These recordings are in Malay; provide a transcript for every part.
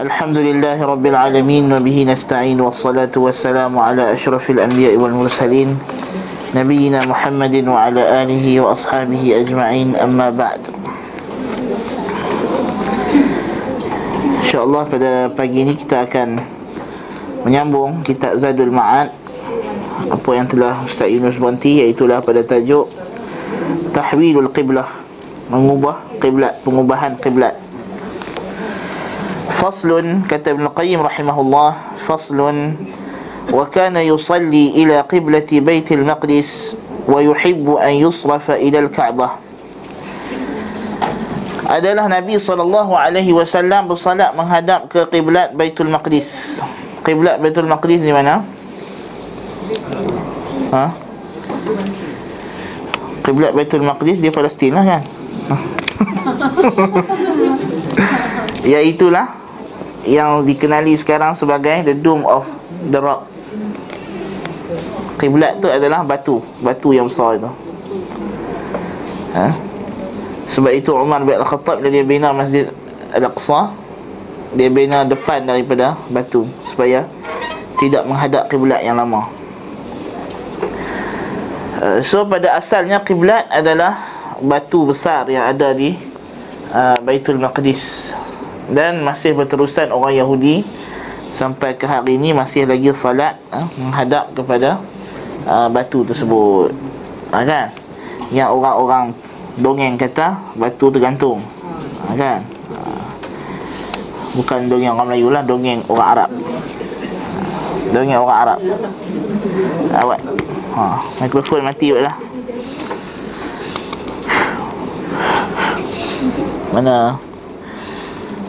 الحمد لله رب العالمين وبه نستعين والصلاة والسلام على أشرف الأنبياء والمرسلين نبينا محمد وعلى آله وأصحابه أجمعين أما بعد InsyaAllah pada pagi ini kita akan menyambung kitab Zadul Ma'ad Apa yang telah Ustaz Yunus berhenti Iaitulah pada tajuk Tahwilul Qiblah Mengubah Qiblat Pengubahan Qiblat Faslun kata Ibn Qayyim rahimahullah Faslun wa kana yusalli ila qiblati baitil maqdis wa yuhibbu an yusrafa ila al-ka'bah adalah Nabi sallallahu alaihi wasallam bersalat menghadap ke kiblat Baitul Maqdis. Kiblat Baitul Maqdis di mana? Ha? Kiblat Baitul Maqdis di Palestin lah kan? ya itulah yang dikenali sekarang sebagai the dome of the rock. Kiblat tu adalah batu batu yang besar itu. Ha? sebab itu Umar bin Al-Khattab dia bina masjid Al-Aqsa dia bina depan daripada batu supaya tidak menghadap kiblat yang lama. Uh, so pada asalnya kiblat adalah batu besar yang ada di uh, Baitul Maqdis dan masih berterusan orang Yahudi sampai ke hari ini masih lagi salat uh, menghadap kepada uh, batu tersebut. Uh, kan? Yang orang-orang dongeng kata batu tergantung. Uh, kan? Bukan dongeng orang Melayu lah dongeng orang Arab. Dongeng orang Arab. Awak. Ha mikrofon mati lah. Mana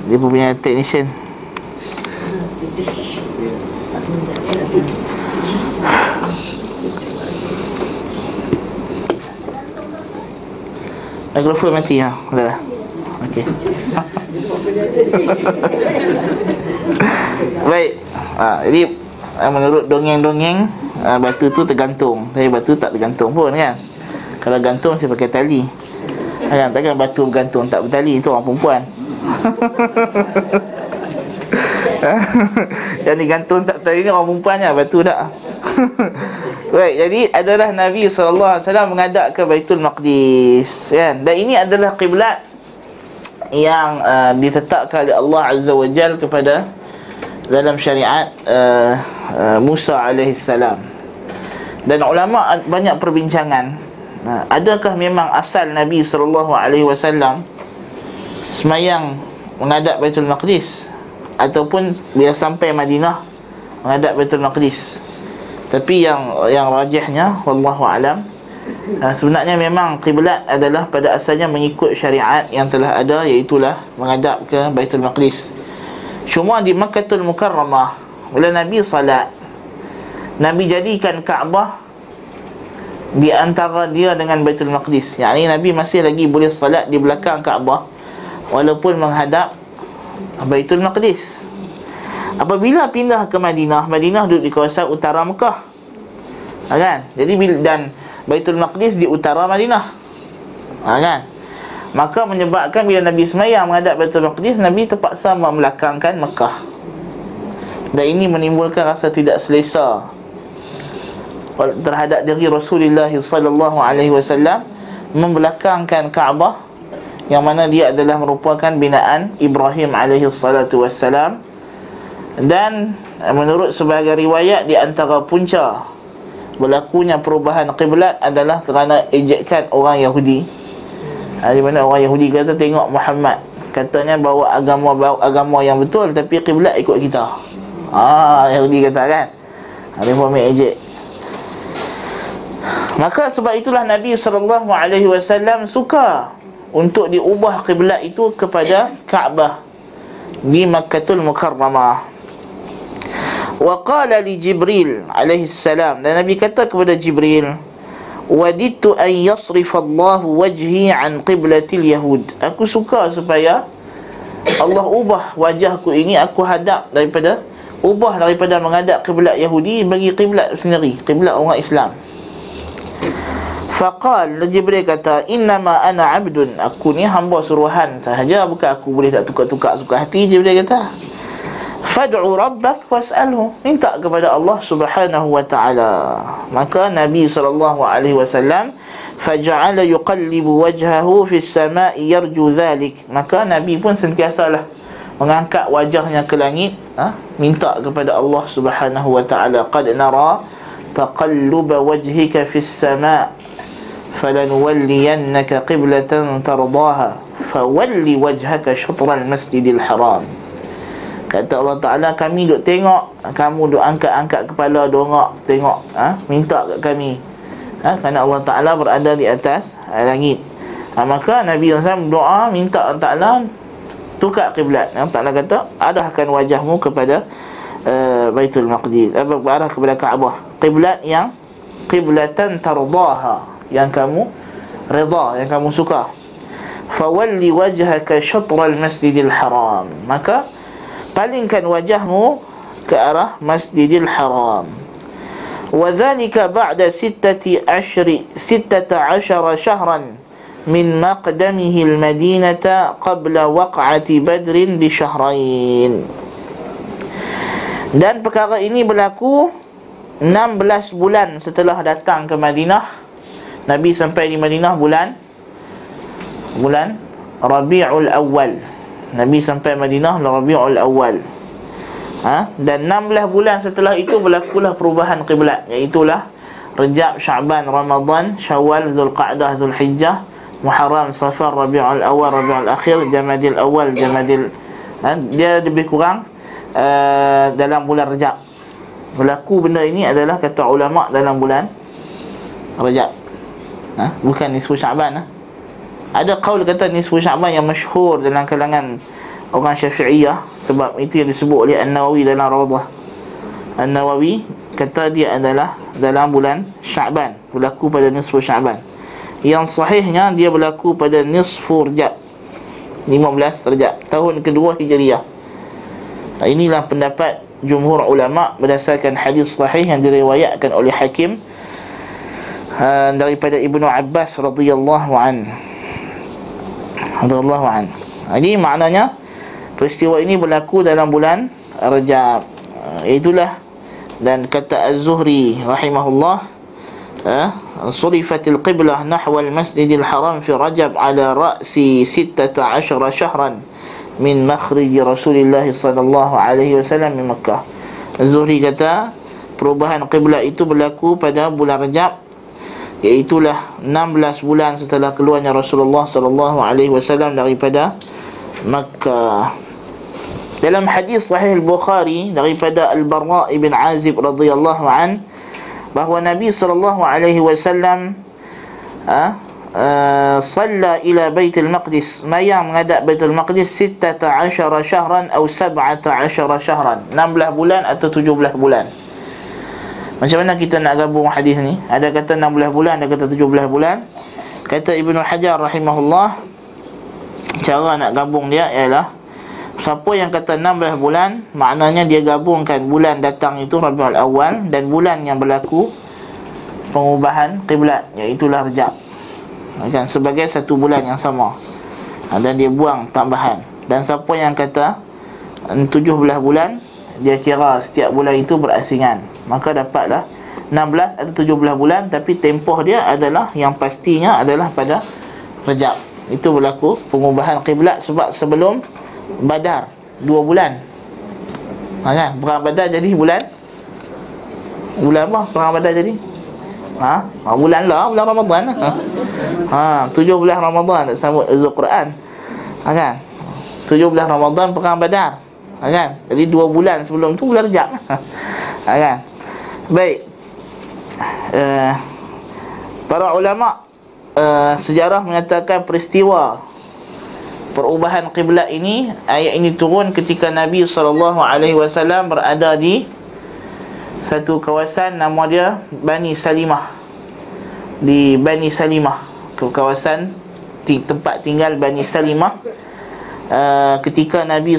dia pun punya technician Mikrofon mati ha. Dah dah. Okey. Baik. Ha, jadi ha, menurut dongeng-dongeng ha, batu tu tergantung. Tapi batu tak tergantung pun kan. Kalau gantung saya pakai tali. Ha, takkan batu bergantung tak bertali itu orang perempuan. Yang digantung tak tadi ni orang perempuan lah Batu tak Baik, jadi adalah Nabi SAW mengadap ke Baitul Maqdis kan? Dan ini adalah kiblat Yang uh, ditetapkan oleh Allah Azza wa Jal kepada Dalam syariat uh, uh, Musa AS Dan ulama banyak perbincangan uh, Adakah memang asal Nabi SAW Semayang menghadap Baitul Maqdis ataupun bila sampai Madinah menghadap Baitul Maqdis. Tapi yang yang rajihnya wallahu alam uh, sebenarnya memang kiblat adalah pada asalnya mengikut syariat yang telah ada iaitu menghadap ke Baitul Maqdis. Cuma di Makkahul Mukarramah bila Nabi salat Nabi jadikan Kaabah di antara dia dengan Baitul Maqdis. Yang ini Nabi masih lagi boleh salat di belakang Kaabah walaupun menghadap Baitul Maqdis. Apabila pindah ke Madinah, Madinah duduk di kawasan utara Mekah. Ha, kan? Jadi dan Baitul Maqdis di utara Madinah. Ha, kan? Maka menyebabkan bila Nabi semayang menghadap Baitul Maqdis, Nabi terpaksa membelakangkan Mekah. Dan ini menimbulkan rasa tidak selesa terhadap diri Rasulullah sallallahu alaihi wasallam membelakangkan Kaabah yang mana dia adalah merupakan binaan Ibrahim alaihi salatu wassalam. Dan menurut sebagai riwayat di antara punca berlakunya perubahan kiblat adalah kerana ejekan orang Yahudi. Ha, di mana orang Yahudi kata tengok Muhammad. Katanya bawa agama bawa agama yang betul tapi kiblat ikut kita. Ah Yahudi kata kan? Ha, pun ejek. Maka sebab itulah Nabi sallallahu alaihi wasallam suka untuk diubah kiblat itu kepada Kaabah di Makkahul Mukarramah. Wa qala li Jibril alaihi salam dan Nabi kata kepada Jibril Wadittu an yasrif Allah wajhi an qiblatil yahud. Aku suka supaya Allah ubah wajahku ini aku hadap daripada ubah daripada menghadap kiblat Yahudi bagi kiblat sendiri, kiblat orang Islam. Faqal. Jibril kata Innama ana abdun. Aku ni hamba suruhan sahaja Bukan aku boleh tak tukar-tukar suka hati. Jibril kata fad'u rabbak was'alhu. Minta kepada Allah Subhanahu wa taala. Maka Nabi wasallam faja'ala yuqallibu wajhahu fi as-sama'i yarju dhalik. Maka Nabi pun sentiasalah mengangkat wajahnya ke langit ha? minta kepada Allah Subhanahu wa taala qad nara taqalluba wajhika fi as-sama' falanuwalliyannaka qiblatan tardaha fawalli wajhaka shatral masjidil haram Kata Allah Ta'ala kami duk tengok Kamu duk angkat-angkat kepala dongak Tengok ha? Minta kat kami ha? Kerana Allah Ta'ala berada di atas ha, langit ha, Maka Nabi SAW doa Minta Allah Ta'ala Tukar kiblat Allah Ta'ala kata Arahkan wajahmu kepada uh, Baitul Maqdis uh, Arah kepada Kaabah Kiblat yang Kiblatan tardaha Yang kamu Reda Yang kamu suka Fawalli wajhaka syatral masjidil haram Maka palingkan wajahmu ke arah Masjidil Haram. Wa dhalika ba'da sittati ashri sittata ashara shahran min maqdamihi al-Madinata qabla waq'ati Badrin bi syahrain. Dan perkara ini berlaku 16 bulan setelah datang ke Madinah. Nabi sampai di Madinah bulan bulan Rabiul Awal. Nabi sampai Madinah Rabiul Awal. Ha? Dan 16 bulan setelah itu berlakulah perubahan kiblat iaitu lah Rejab, Syaban, Ramadan, Syawal, Zulqa'dah, Zulhijjah, Muharram, Safar, Rabiul Awal, Rabiul Akhir, Jamadil Awal, Jamadil ha? dia lebih kurang uh, dalam bulan Rejab. Berlaku benda ini adalah kata ulama dalam bulan Rejab. Ha? Bukan nisfu Syaban ha? Ada qaul kata nisfu Sya'ban yang masyhur dalam kalangan orang Syafi'iyah sebab itu yang disebut oleh An-Nawawi dalam Rawdah. An-Nawawi kata dia adalah dalam bulan Sya'ban, berlaku pada nisfu Sya'ban. Yang sahihnya dia berlaku pada nisfu Rajab. 15 Rajab, tahun kedua Hijriah. Inilah pendapat jumhur ulama berdasarkan hadis sahih yang diriwayatkan oleh Hakim uh, daripada Ibnu Abbas radhiyallahu anhu radhiyallahu an. Jadi maknanya peristiwa ini berlaku dalam bulan Rajab. Itulah dan kata Az-Zuhri rahimahullah eh, surifatil qiblah nahwa al-masjidil haram fi Rajab ala ra'si 16 syahran min makhrij Rasulullah sallallahu alaihi wasallam di Makkah. Az-Zuhri kata perubahan qiblat itu berlaku pada bulan Rajab Iaitulah 16 bulan setelah keluarnya Rasulullah sallallahu alaihi wasallam daripada Makkah. Dalam hadis sahih al-Bukhari daripada Al-Barra ibn Azib radhiyallahu an bahawa Nabi sallallahu alaihi wasallam ah uh, salla ila Baitul Maqdis mayang menghadap Baitul Maqdis 16 syahran atau 17 syahran 16 bulan atau 17 bulan macam mana kita nak gabung hadis ni? Ada kata 16 bulan, ada kata 17 bulan. Kata Ibnu Hajar rahimahullah, cara nak gabung dia ialah siapa yang kata 16 bulan, maknanya dia gabungkan bulan datang itu Rabiul Awal dan bulan yang berlaku pengubahan kiblat iaitu Rejab. Kan sebagai satu bulan yang sama. Ha, dan dia buang tambahan. Dan siapa yang kata 17 bulan dia kira setiap bulan itu berasingan maka dapatlah 16 atau 17 bulan tapi tempoh dia adalah yang pastinya adalah pada Rejab. Itu berlaku pengubahan kiblat sebab sebelum Badar 2 bulan. Ha, kan? perang Badar jadi bulan? Bulan apa perang Badar jadi? Ha? ha bulan lah bulan Ramadan ha, ha 17 Ramadan sambut Zul Quran. Ha, kan? 17 Ramadan perang Badar. Ha, kan? Jadi dua bulan sebelum tu bulan rejab. Ha, kan? Baik. Uh, Para ulama uh, Sejarah mengatakan peristiwa Perubahan kiblat ini Ayat ini turun ketika Nabi SAW berada di Satu kawasan nama dia Bani Salimah. Di Bani Salimah Kawasan tempat tinggal Bani Salimah. Uh, ketika Nabi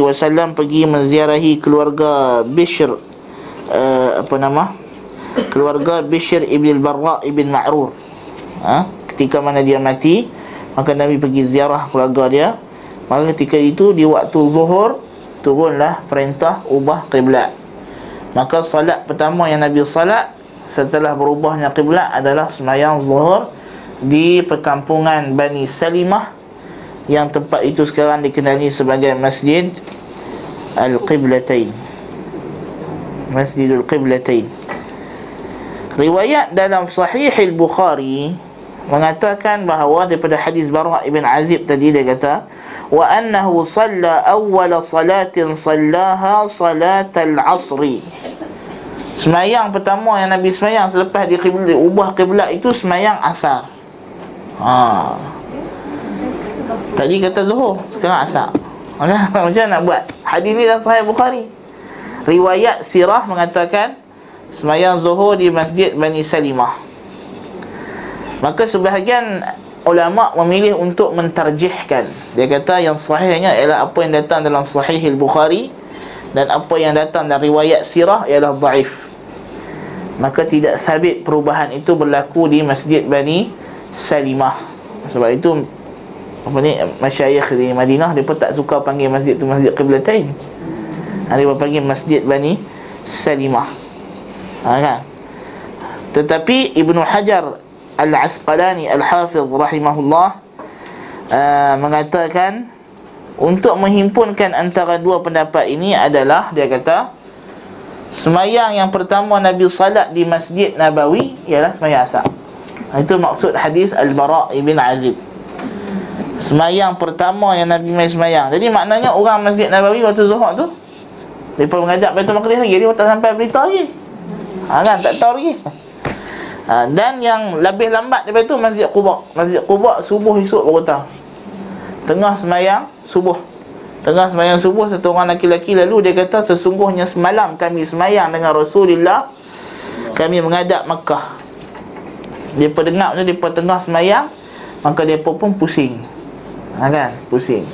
wasallam pergi menziarahi keluarga Bishr uh, apa nama keluarga Bishr ibn al-Barra ibn Ma'rur ha? ketika mana dia mati maka Nabi pergi ziarah keluarga dia maka ketika itu di waktu zuhur turunlah perintah ubah kiblat. Maka salat pertama yang Nabi salat setelah berubahnya kiblat adalah sembahyang zuhur di perkampungan Bani Salimah yang tempat itu sekarang dikenali sebagai Masjid Al-Qiblatain. Masjidul Qiblatain. Riwayat dalam Sahih Al-Bukhari mengatakan bahawa daripada hadis Barah ibn Azib tadi dia kata wa annahu salla awwal salatin sallaha salat al-asr Semayang pertama yang Nabi semayang selepas dia kiblat ubah kiblat itu semayang asar. Ha. Tadi kata Zuhur, sekarang asar. Macam nak buat? Hadis ni dalam Sahih Bukhari. Riwayat sirah mengatakan semayang Zuhur di Masjid Bani Salimah. Maka sebahagian ulama memilih untuk mentarjihkan. Dia kata yang sahihnya ialah apa yang datang dalam Sahih Al-Bukhari dan apa yang datang dari riwayat sirah ialah dhaif. Maka tidak sabit perubahan itu berlaku di Masjid Bani Salimah. Sebab itu apa ni masyayikh di Madinah dia pun tak suka panggil masjid tu Masjid Qiblatain. Ha, dia panggil Masjid Bani Salimah. Ha, kan? Tetapi Ibnu Hajar Al-Asqalani Al-Hafidh rahimahullah uh, mengatakan untuk menghimpunkan antara dua pendapat ini adalah dia kata semayang yang pertama Nabi salat di Masjid Nabawi ialah semayang asar. Itu maksud hadis Al-Bara' ibn Azib. Semayang pertama yang Nabi mai semayang. Jadi maknanya orang Masjid Nabawi waktu Zuhur tu Mereka mengajak Baitul Maqdis lagi. Dia tak sampai berita lagi. Ha, kan? Tak tahu lagi. Ha, Dan yang lebih lambat daripada itu Masjid Quba. Masjid Quba subuh esok baru tahu Tengah semayang subuh. Tengah semayang subuh Satu orang lelaki-lelaki. Lalu Dia kata sesungguhnya semalam kami semayang dengan Rasulullah Kami menghadap Makkah. Dia pendengar tu Dia tengah semayang Maka dia pun, pun pusing. Ha, kan? Pusing.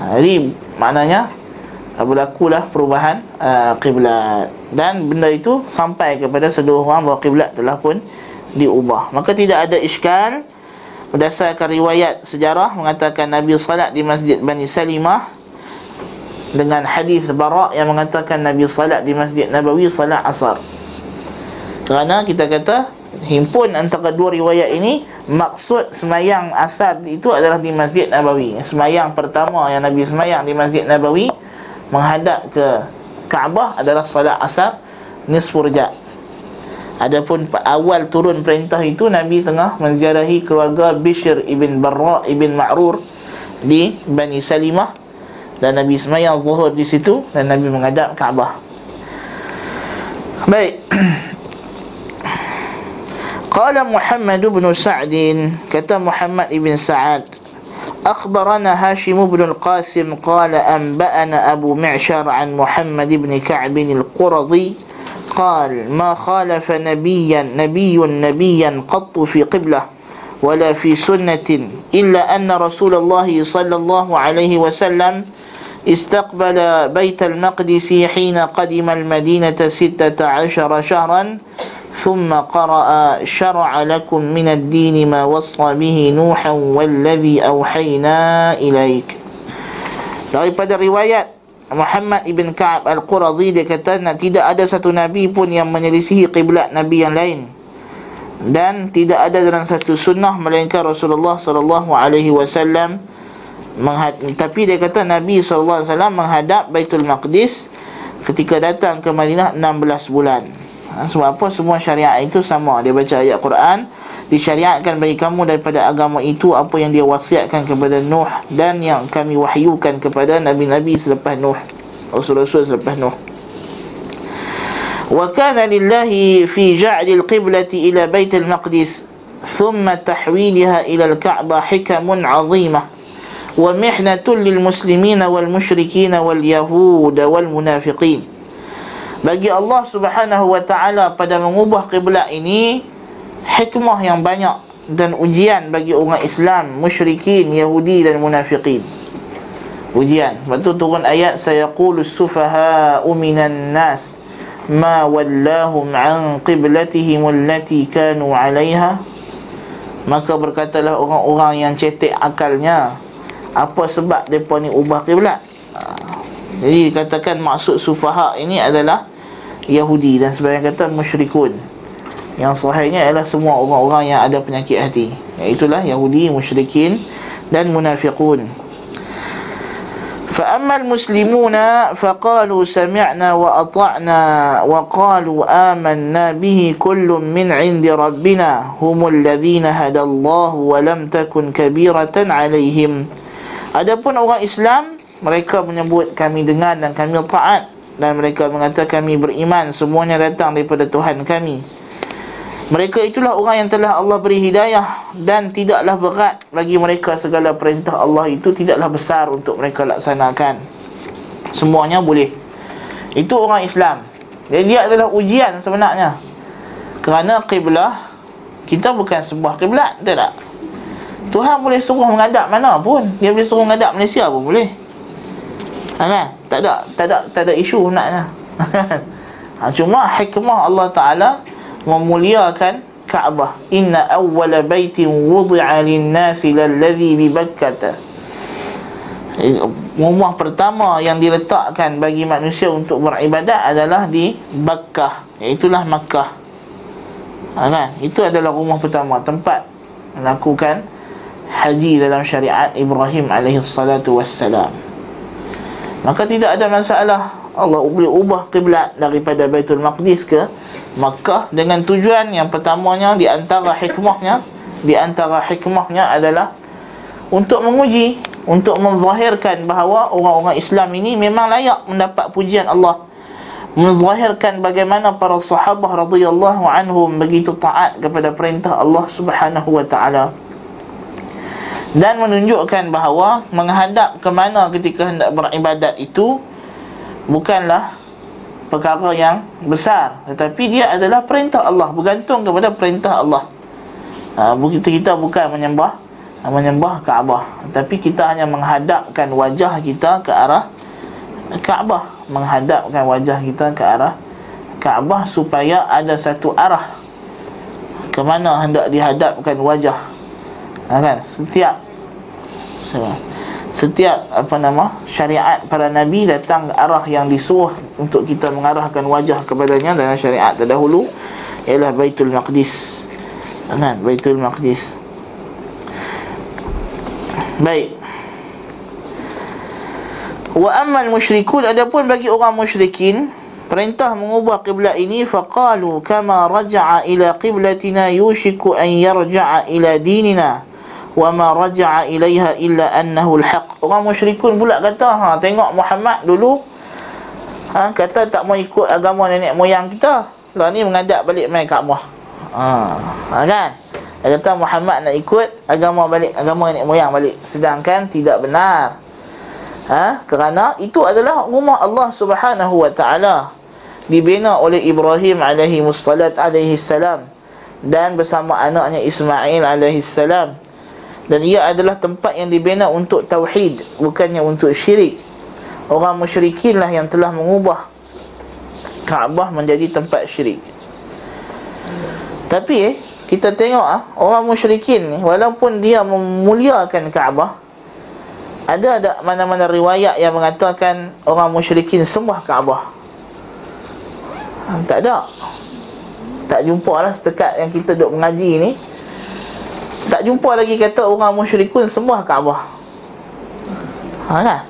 Ha, Jadi maknanya Berlakulah perubahan uh, Qiblat. Dan benda itu Sampai kepada seluruh orang Bahawa Qiblat telah pun Diubah. Maka tidak ada iskal. Berdasarkan riwayat sejarah Mengatakan Nabi salat di Masjid Bani Salimah Dengan hadis Barak Yang mengatakan Nabi salat di Masjid Nabawi Salat Asar. Kerana kita kata Himpun antara dua riwayat ini Maksud semayang asar itu adalah di Masjid Nabawi. Semayang pertama yang Nabi semayang di Masjid Nabawi Menghadap ke Kaabah adalah salat asar Nisfurjak Adapun awal turun perintah itu Nabi tengah menziarahi keluarga Bishr ibn Barra ibn Ma'rur di Bani Salimah dan Nabi semayang zuhur di situ dan Nabi menghadap Kaabah. Baik. Qala Muhammad bin Sa'd kata Muhammad ibn Sa'ad أخبرنا هاشم بن القاسم قال أنبأنا أبو معشر عن محمد بن كعب القرظي قال ما خالف نبيا نبي نبيا قط في قبلة ولا في سنة إلا أن رسول الله صلى الله عليه وسلم استقبل بيت المقدس حين قدم المدينة ستة عشر شهرا ثم قرأ شرع لكم من الدين ما وصى به نوحا والذي أوحينا إليك daripada riwayat Muhammad ibn Ka'ab al-Quradhi dia kata tidak ada satu nabi pun yang menyelisihi kiblat nabi yang lain dan tidak ada dalam satu sunnah melainkan Rasulullah sallallahu alaihi wasallam tapi dia kata Nabi sallallahu alaihi wasallam menghadap Baitul Maqdis ketika datang ke Madinah 16 bulan. Ha, sebab apa? Semua syariat itu sama. Dia baca ayat Quran disyariatkan bagi kamu daripada agama itu apa yang dia wasiatkan kepada Nuh dan yang kami wahyukan kepada nabi-nabi selepas Nuh. Rasul-rasul selepas Nuh. Wa kana lillahi fi ja'li al-qiblati ila bait al-maqdis thumma tahwilha ila al-ka'bah hikamun 'azimah wa mihnatun lil muslimin bagi Allah Subhanahu wa taala pada mengubah kiblat ini hikmah yang banyak dan ujian bagi orang Islam, musyrikin, Yahudi dan munafiqin. Ujian. Sebab tu turun ayat sayaqulu sufaha'u minan nas ma wallahum an qiblatihim allati kanu 'alayha. Maka berkatalah orang-orang yang cetek akalnya apa sebab depa ni ubah kiblat? Ha. Jadi katakan maksud sufaha ini adalah Yahudi dan sebagian kata musyrikun Yang sahihnya adalah semua orang-orang yang ada penyakit hati Iaitulah Yahudi, musyrikin dan munafiqun فأما المسلمون فقالوا سمعنا وأطعنا وقالوا آمنا به كل من عند ربنا هم الذين هدى الله ولم تكن كبيرة عليهم Adapun orang Islam mereka menyebut kami dengar dan kami taat dan mereka mengatakan kami beriman semuanya datang daripada Tuhan kami mereka itulah orang yang telah Allah beri hidayah dan tidaklah berat bagi mereka segala perintah Allah itu tidaklah besar untuk mereka laksanakan. Semuanya boleh. Itu orang Islam. Jadi dia adalah ujian sebenarnya. Kerana kiblah kita bukan sebuah kiblat, tak? Tuhan boleh suruh menghadap mana pun. Dia boleh suruh menghadap Malaysia pun boleh. Kan? Tak ada tak ada tak ada isu naknya. ha, cuma hikmah Allah Taala memuliakan Kaabah. Inna awwala baitin wudi'a lin-nasi lalladhi bi Bakkah. Rumah pertama yang diletakkan bagi manusia untuk beribadat adalah di Bakkah, Itulah Makkah. Ha, kan? Itu adalah rumah pertama tempat melakukan haji dalam syariat Ibrahim alaihi salatu wassalam. Maka tidak ada masalah. Allah boleh ubah kiblat daripada Baitul Maqdis ke Makkah dengan tujuan yang pertamanya di antara hikmahnya di antara hikmahnya adalah untuk menguji untuk menzahirkan bahawa orang-orang Islam ini memang layak mendapat pujian Allah. Menzahirkan bagaimana para sahabat radhiyallahu anhum begitu taat kepada perintah Allah Subhanahu wa taala dan menunjukkan bahawa menghadap ke mana ketika hendak beribadat itu bukanlah perkara yang besar. Tetapi dia adalah perintah Allah bergantung kepada perintah Allah. Ha, kita kita bukan menyembah menyembah Kaabah. Tapi kita hanya menghadapkan wajah kita ke arah Kaabah. Menghadapkan wajah kita ke arah Kaabah supaya ada satu arah ke mana hendak dihadapkan wajah. Ha, kan? Setiap setiap apa nama syariat para nabi datang arah yang disuruh untuk kita mengarahkan wajah kepadanya dalam syariat terdahulu ialah Baitul Maqdis. Kan Baitul Maqdis. Baik. Wa ammal musyrikun adapun bagi orang musyrikin perintah mengubah kiblat ini faqalu kama raja'a ila qiblatina yushiku an yarja'a ila dinina wa ma raja'a ilaiha illa annahu alhaq. Orang musyrikun pula kata ha tengok Muhammad dulu ha kata tak mau ikut agama nenek moyang kita. Lah ni mengadap balik mai Kaabah. Ha, ha kan? Dia kata Muhammad nak ikut agama balik agama nenek moyang balik. Sedangkan tidak benar. Ha kerana itu adalah rumah Allah Subhanahu wa taala. Dibina oleh Ibrahim alaihi wassalat alaihi salam. Dan bersama anaknya Ismail alaihi salam dan ia adalah tempat yang dibina untuk tauhid bukannya untuk syirik. Orang musyrikin lah yang telah mengubah Kaabah menjadi tempat syirik. Tapi eh kita tengok ah orang musyrikin ni walaupun dia memuliakan Kaabah ada ada mana-mana riwayat yang mengatakan orang musyrikin sembah Kaabah? Ha, tak ada. Tak jumpa lah setekat yang kita duduk mengaji ni tak jumpa lagi kata orang musyrikun sembah Kaabah. Ha kan?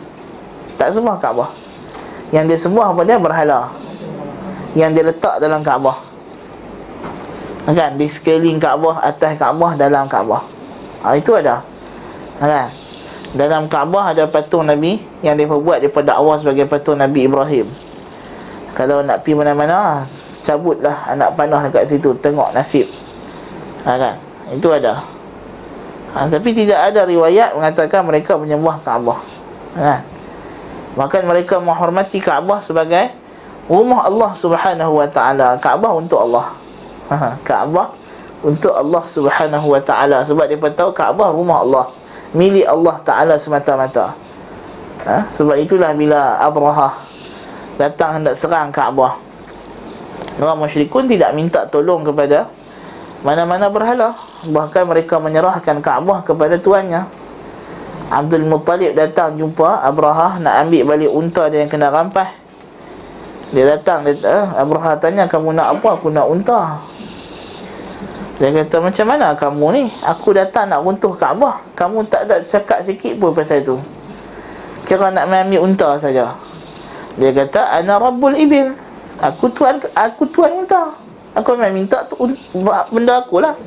Tak sembah Kaabah. Yang dia sembah apa dia berhala. Yang dia letak dalam Kaabah. Ha kan? Di sekeliling Kaabah, atas Kaabah, dalam Kaabah. Ha itu ada. Ha kan? Dalam Kaabah ada patung Nabi yang dia buat daripada awal sebagai patung Nabi Ibrahim. Kalau nak pergi mana-mana, cabutlah anak panah dekat situ, tengok nasib. Ha kan? Itu ada ha, Tapi tidak ada riwayat mengatakan mereka menyembah Kaabah ha. Bahkan mereka menghormati Kaabah sebagai rumah Allah subhanahu wa ta'ala Kaabah untuk Allah ha. Kaabah untuk Allah subhanahu wa ta'ala Sebab dia tahu Kaabah rumah Allah Milik Allah ta'ala semata-mata ha. Sebab itulah bila Abraha datang hendak serang Kaabah Orang musyrikun tidak minta tolong kepada mana-mana berhala bahkan mereka menyerahkan Kaabah kepada tuannya Abdul Muttalib datang jumpa Abraha nak ambil balik unta dia yang kena rampas. Dia datang dia eh, Abraha tanya kamu nak apa? Aku nak unta. Dia kata macam mana kamu ni? Aku datang nak runtuh Kaabah. Kamu tak ada cakap sikit pun pasal tu. Kira nak ambil unta saja. Dia kata ana rabbul ibil. Aku tuan aku tuan unta. Aku memang minta tu benda aku lah.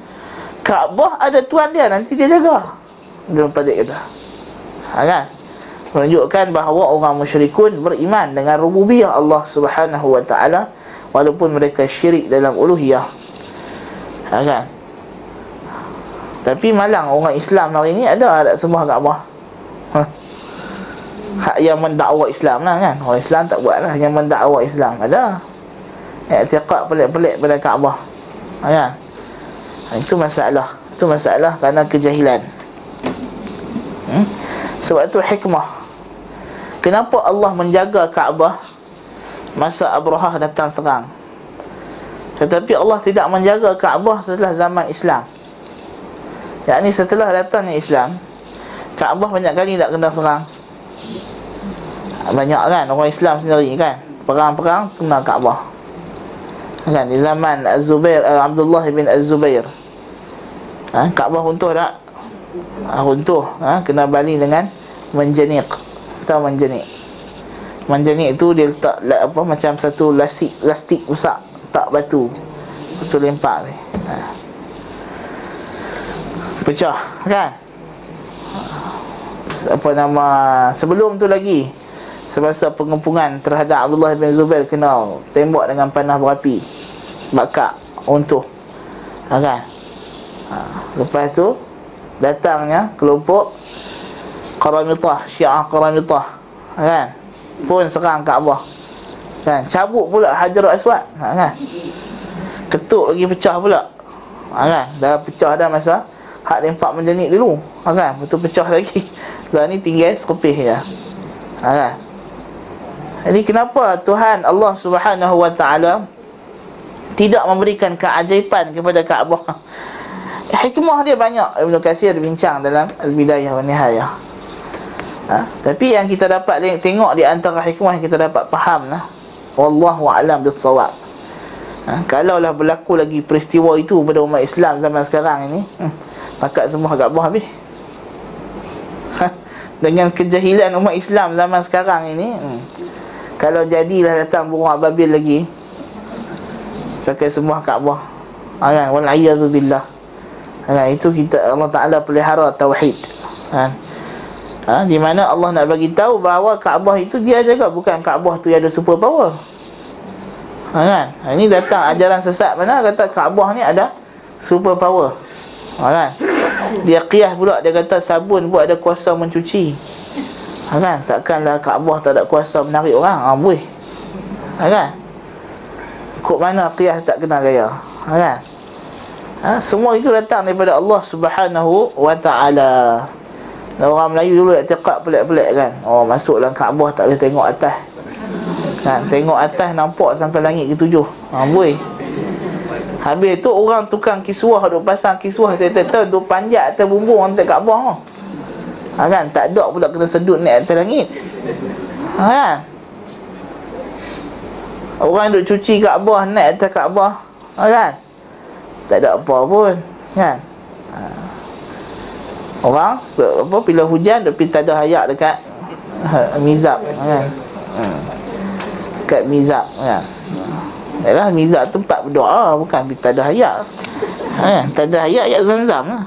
Kaabah ada tuan dia nanti dia jaga. Dia tadi kata. Ha kan? Menunjukkan bahawa orang musyrikun beriman dengan rububiyah Allah Subhanahu wa taala walaupun mereka syirik dalam uluhiyah ha, kan? Tapi malang orang Islam hari ni ada ada sembah Kaabah. Ha. Hak yang mendakwa Islam lah kan. Orang Islam tak buat lah yang mendakwa Islam. Ada. I'tiqad pelik-pelik pada Kaabah. Ha, kan? Ha, itu masalah. Itu masalah kerana kejahilan. Hmm? Sebab itu hikmah. Kenapa Allah menjaga Kaabah masa Abrahah datang serang? Tetapi Allah tidak menjaga Kaabah setelah zaman Islam Yang ini setelah datangnya Islam Kaabah banyak kali tak kena serang Banyak kan orang Islam sendiri kan Perang-perang kena Kaabah Kan di zaman Az-Zubair uh, Abdullah bin Az-Zubair ha, Kaabah runtuh tak? Ha, runtuh. Ha, Kena balik dengan Menjenik. Tahu menjenik? Menjenik itu dia letak apa macam satu lastik lastik besar tak batu. Betul lempak ni. Ha. Pecah kan? Apa nama Sebelum tu lagi Semasa pengepungan terhadap Abdullah bin Zubair Kena tembak dengan panah berapi. Bakak Untuk ha, kan Lepas tu Datangnya kelompok Qaramitah Syiah Qaramitah kan? Pun serang Kaabah. Kan? Cabut pula hajar aswad kan? Ketuk lagi pecah pula kan? Dah pecah dah masa hak lempak menjenik dulu kan? Betul pecah lagi. Lah ni tinggal sekepih je kan? Jadi kenapa Tuhan Allah Subhanahu wa taala tidak memberikan keajaiban kepada Kaabah hikmah dia banyak Ibn Kathir bincang dalam Al-Bidayah wa Nihayah ha? Tapi yang kita dapat tengok di antara hikmah yang kita dapat faham lah Wallahu a'lam bissawab. Ha, kalaulah berlaku lagi peristiwa itu pada umat Islam zaman sekarang ini, hmm, pakat semua Kaabah habis. Ha, dengan kejahilan umat Islam zaman sekarang ini, hmm, kalau jadilah datang burung ababil lagi, pakai semua Kaabah. Ha, kan? Ha, itu kita Allah Taala pelihara tauhid. Ha, ha, di mana Allah nak bagi tahu bahawa Kaabah itu dia jaga bukan Kaabah tu yang ada super power. Ha, kan? Ha, ini datang ajaran sesat mana kata Kaabah ni ada super power. Ha, kan? Dia qiyas pula dia kata sabun pun ada kuasa mencuci. Ha, kan? Takkanlah Kaabah tak ada kuasa menarik orang. Ha, boleh. Ha, kan? Kok mana qiyas tak kena gaya? Ha, kan? Ha, semua itu datang daripada Allah Subhanahu wa taala. Orang Melayu dulu i'tiqad pelik-pelik kan. Oh masuk dalam Kaabah tak boleh tengok atas. Kan tengok atas nampak sampai langit ketujuh. Ha boleh. Habis tu orang tukang kiswah duk pasang kiswah tetek duk panjat atas bumbung atas Kaabah. Ha kan tak ada pula kena sedut naik atas langit. Ha kan? Orang duk cuci Kaabah naik atas Kaabah. Ha kan? Tak ada apa pun. Kan? Ha. Orang apa bila hujan dia pergi tada hayak dekat ha, mizab kan. Hmm. Dekat mizab kan. Yalah mizab tu tempat berdoa bukan pergi tada hayak. Ha, tada hayak ayat zam-zam lah.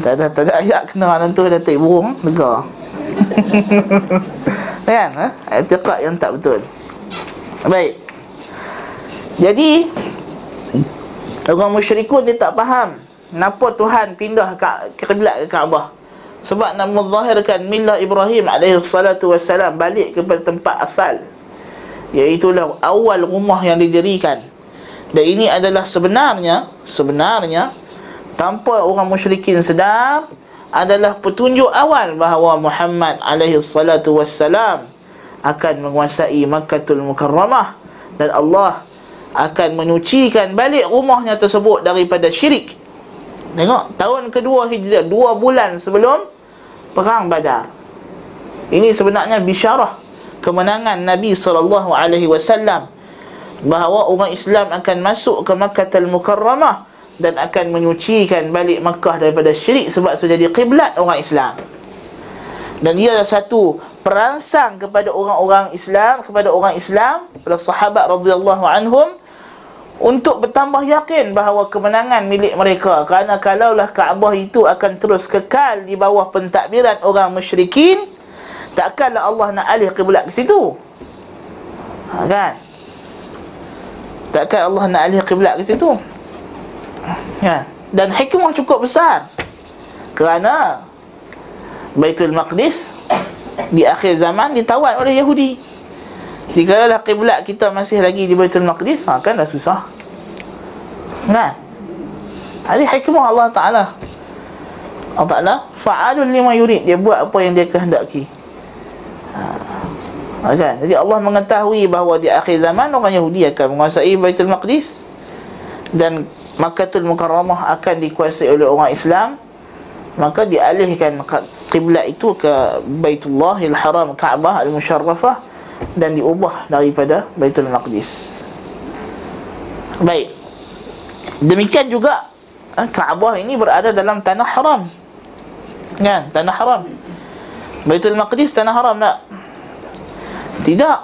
Tak ada tak ada ayat kena orang tu dah tak burung lega. kan? Ha? Etiqat yang tak betul. Baik. Jadi orang musyrikun dia tak faham Kenapa Tuhan pindah ke kiblat ke Kaabah? Sebab nak menzahirkan milah Ibrahim wassalam balik kepada tempat asal. Iaitulah awal rumah yang didirikan. Dan ini adalah sebenarnya sebenarnya tanpa orang musyrikin sedar adalah petunjuk awal bahawa Muhammad wassalam akan menguasai Makkahul Mukarramah dan Allah akan menyucikan balik rumahnya tersebut daripada syirik Tengok tahun kedua Hijrah Dua bulan sebelum perang Badar. Ini sebenarnya bisyarah kemenangan Nabi wasallam bahawa umat Islam akan masuk ke Makkah Al-Mukarramah dan akan menyucikan balik Makkah daripada syirik sebab sudah jadi kiblat orang Islam. Dan ia adalah satu perangsang kepada orang-orang Islam, kepada orang Islam, kepada sahabat radhiyallahu anhum untuk bertambah yakin bahawa kemenangan milik mereka kerana kalaulah Kaabah itu akan terus kekal di bawah pentadbiran orang musyrikin takkanlah Allah nak alih kiblat ke situ. Ha, kan? Takkan Allah nak alih kiblat ke situ? Ya. Dan hikmah cukup besar. Kerana Baitul Maqdis di akhir zaman ditawan oleh Yahudi. Jika lah kiblat kita masih lagi di Baitul Maqdis, ha, kan dah susah. Kan? Ini hikmah Allah Ta'ala. Allah Ta'ala fa'alun lima yurid. Dia buat apa yang dia kehendaki. Ha. ha. Kan? Jadi Allah mengetahui bahawa di akhir zaman orang Yahudi akan menguasai Baitul Maqdis dan Makkatul Mukarramah akan dikuasai oleh orang Islam maka dialihkan kiblat itu ke Baitullahil Haram Kaabah Al-Musharrafah dan diubah daripada Baitul Maqdis. Baik. Demikian juga eh, Kaabah ini berada dalam tanah haram. Kan? Tanah haram. Baitul Maqdis tanah haram tak? Tidak.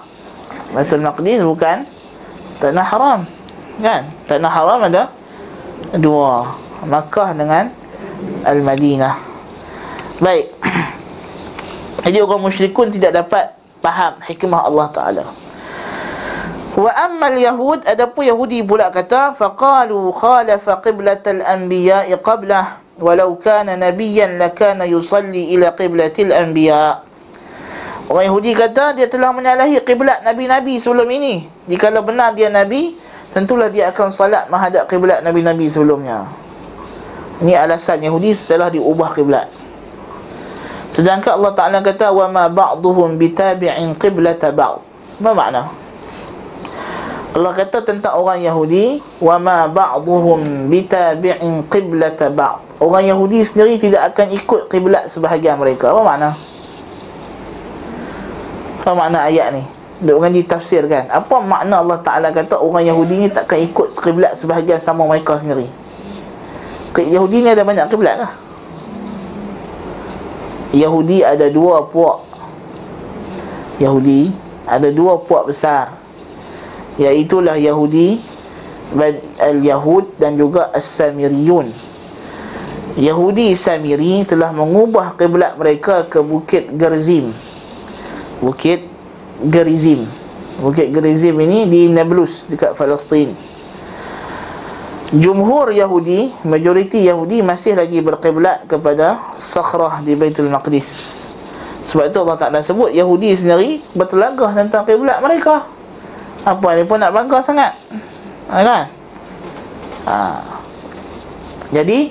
Baitul Maqdis bukan tanah haram. Kan? Tanah haram ada dua Makkah dengan Al-Madinah. Baik. Jadi orang musyrikun tidak dapat faham hikmah Allah Ta'ala. Wa ammal yahud Adapun Yahudi pula kata Faqalu khalafa qiblatal anbiya'i qablah Walau kana nabiyan lakana yusalli ila qiblatil anbiya' Orang Yahudi kata dia telah menyalahi qiblat Nabi-Nabi sebelum ini. Jikalau benar dia Nabi tentulah dia akan salat menghadap kiblat nabi-nabi sebelumnya. Ini alasan Yahudi setelah diubah kiblat. Sedangkan Allah Taala kata wa ma ba'dhum bitabi'in qiblata ba'd. Apa makna? Allah kata tentang orang Yahudi wa ma ba'dhum bitabi'in qiblata ba'd. Orang Yahudi sendiri tidak akan ikut kiblat sebahagian mereka. Apa makna? Apa makna ayat ni? Duk kan ditafsirkan Apa makna Allah Ta'ala kata Orang Yahudi ni takkan ikut kiblat Sebahagian sama mereka sendiri Yahudi ni ada banyak kiblat lah. Yahudi ada dua puak. Yahudi Ada dua puak besar. Iaitulah Yahudi Al-Yahud dan juga As-Samiriyun. Yahudi Samiri telah mengubah kiblat mereka ke Bukit Gerzim Bukit Gerizim. Bukit Gerizim ini di Nablus dekat Palestin. Jumhur Yahudi, majoriti Yahudi masih lagi berkiblat kepada Sakhrah di Baitul Maqdis. Sebab itu Allah Ta'ala sebut Yahudi sendiri bertelagah tentang kiblat mereka. Apa ni pun nak bangga sangat. Ha, kan? Ha. Jadi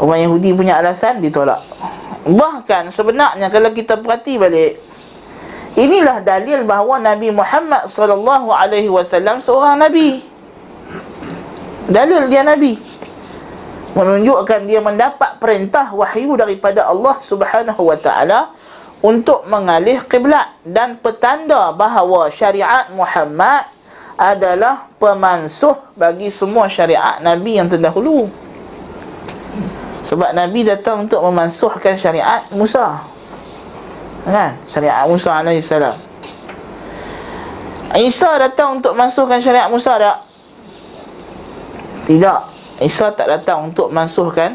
orang Yahudi punya alasan ditolak. Bahkan sebenarnya kalau kita perhati balik Inilah dalil bahawa Nabi Muhammad sallallahu alaihi wasallam seorang nabi. Dalil dia nabi. Menunjukkan dia mendapat perintah wahyu daripada Allah Subhanahu wa taala untuk mengalih kiblat dan petanda bahawa syariat Muhammad adalah pemansuh bagi semua syariat nabi yang terdahulu. Sebab nabi datang untuk memansuhkan syariat Musa kan syariat Musa alaihi salam Isa datang untuk masukkan syariat Musa tak? Tidak. Isa tak datang untuk masukkan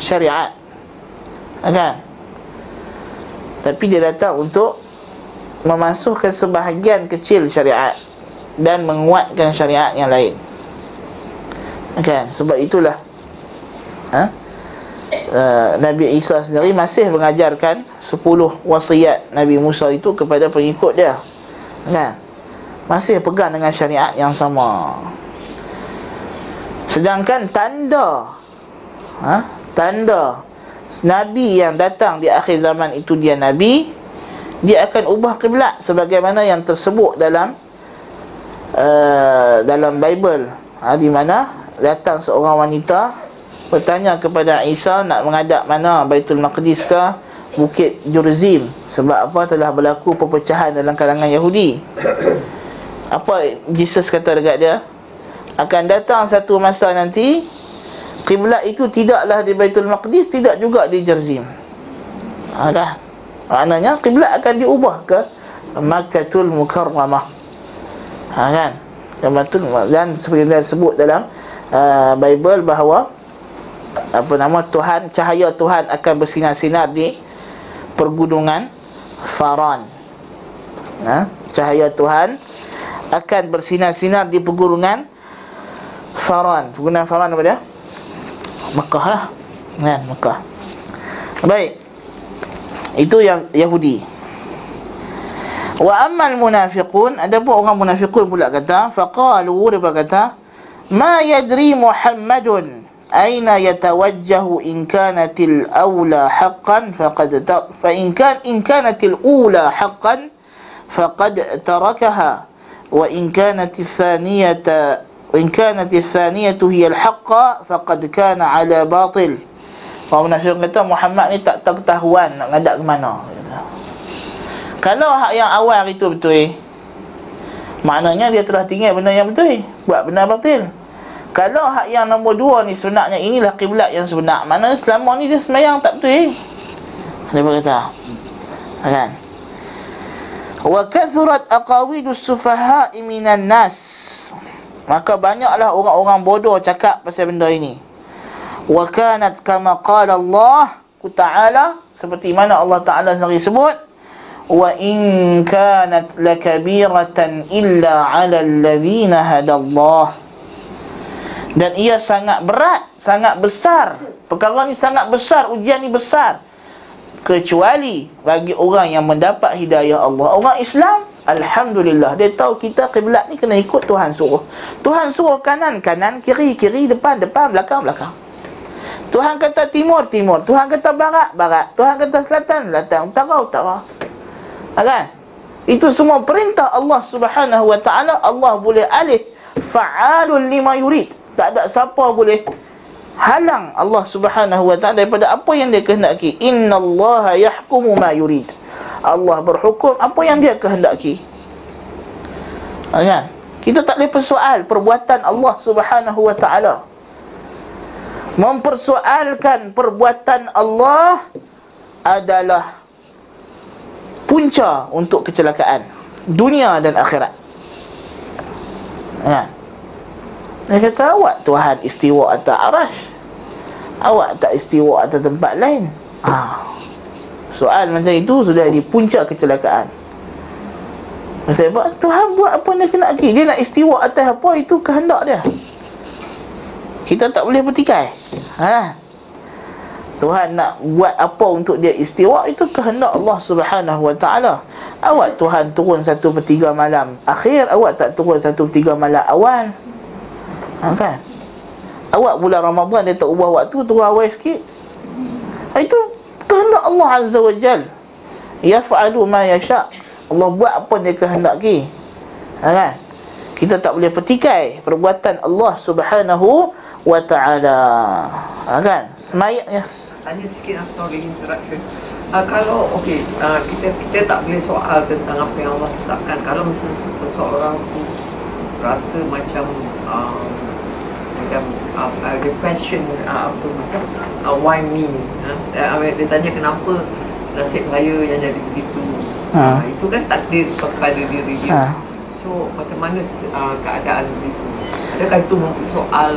syariat. Kan? Tapi dia datang untuk memasukkan sebahagian kecil syariat dan menguatkan syariat yang lain. Kan? Sebab itulah ha? Uh, Nabi Isa sendiri masih mengajarkan 10 wasiat Nabi Musa itu kepada pengikut dia. Kan? Masih pegang dengan syariat yang sama. Sedangkan tanda ha? tanda Nabi yang datang di akhir zaman itu dia Nabi dia akan ubah kiblat sebagaimana yang tersebut dalam uh, dalam Bible. Ha, di mana datang seorang wanita bertanya kepada Isa nak menghadap mana Baitul Maqdis ke? Bukit Jurzim. Sebab apa? Telah berlaku perpecahan dalam kalangan Yahudi. Apa Jesus kata dekat dia akan datang satu masa nanti kiblat itu tidaklah di Baitul Maqdis tidak juga di Jerzim dah. maknanya kiblat akan diubah ke Makkatul Mukarramah ha, kan dan seperti yang sebut dalam uh, Bible bahawa apa nama Tuhan cahaya Tuhan akan bersinar-sinar di pergunungan Faran. Ha? Cahaya Tuhan akan bersinar-sinar di pergunungan Faran. Penggunaan Faran apa dia? Mekah lah. Kan, Mekah. Baik. Itu yang Yahudi. Wa ammal munafiqun Ada pun orang munafiqun pula kata Faqalu, mereka kata Ma yadri Muhammadun Aina yatawajjahu in kanatil awla haqqan faqad tar fa in kan in kanatil ula haqqan faqad tarakaha wa in kanatil thaniyata وإن كانت الثانية هي الحق فقد كان على باطل Orang munafik kata Muhammad ni tak tahu ketahuan nak ngadak ke mana Kalau hak yang awal itu betul Maknanya dia telah tinggal benda yang betul Buat benda batil kalau hak yang nombor dua ni sebenarnya inilah kiblat yang sebenar. Mana selama ni dia semayang tak betul eh? Dia berkata. Kan? Wa kathurat aqawidus sufaha'i minan nas. Maka banyaklah orang-orang bodoh cakap pasal benda ini. Wa kanat kama qala Allah Ta'ala seperti mana Allah Ta'ala sendiri sebut wa in kanat lakabiratan illa 'ala alladhina hadallahu dan ia sangat berat, sangat besar. Perkara ni sangat besar, ujian ni besar. Kecuali bagi orang yang mendapat hidayah Allah. Orang Islam, Alhamdulillah. Dia tahu kita kiblat ni kena ikut Tuhan suruh. Tuhan suruh kanan, kanan, kiri, kiri, depan, depan, belakang, belakang. Tuhan kata timur, timur. Tuhan kata barat, barat. Tuhan kata selatan, selatan. Utara, utara. Ha, kan? Itu semua perintah Allah subhanahu wa ta'ala. Allah boleh alih fa'alun lima yurid tak ada siapa boleh halang Allah Subhanahu wa taala daripada apa yang dia kehendaki innallaha yahkumu ma yurid Allah berhukum apa yang dia kehendaki? Ha, kan? Kita tak boleh persoal perbuatan Allah Subhanahu wa taala. Mempersoalkan perbuatan Allah adalah punca untuk kecelakaan dunia dan akhirat. Kan? Dia kata awak Tuhan istiwa atas arash Awak tak istiwa atas tempat lain. Ha. Soal macam itu sudah di puncak kecelakaan. Apa? Tuhan buat apa yang kena lagi Dia nak istiwa atas apa itu kehendak dia. Kita tak boleh bertikai. Ha? Tuhan nak buat apa untuk dia istiwa Itu kehendak Allah subhanahu wa ta'ala. Awak Tuhan turun satu per tiga malam Akhir awak tak turun satu per tiga malam awal. Ha, kan? Awak bulan Ramadhan dia tak ubah waktu Turun awal sikit. Ha, Itu kehendak Allah Azza wa Jal. Yaf'alu ma yasha' Allah buat apa dia kehendaki. Ha, kan? Kita tak boleh petikai Perbuatan Allah subhanahu wa ta'ala. Ha, kan? Semayat ya Tanya sikit lah, sorry interruption. Uh, Kalau, okey, uh, kita kita tak boleh soal tentang apa yang Allah tetapkan. Kalau misalnya seseorang tu rasa macam uh, macam uh, uh, the question uh, apa macam uh, why me? Uh, uh, dia tanya kenapa nasib saya yang jadi begitu. Ha. uh, itu kan takdir kepada diri dia. Ha. so macam mana uh, keadaan begitu adakah itu soal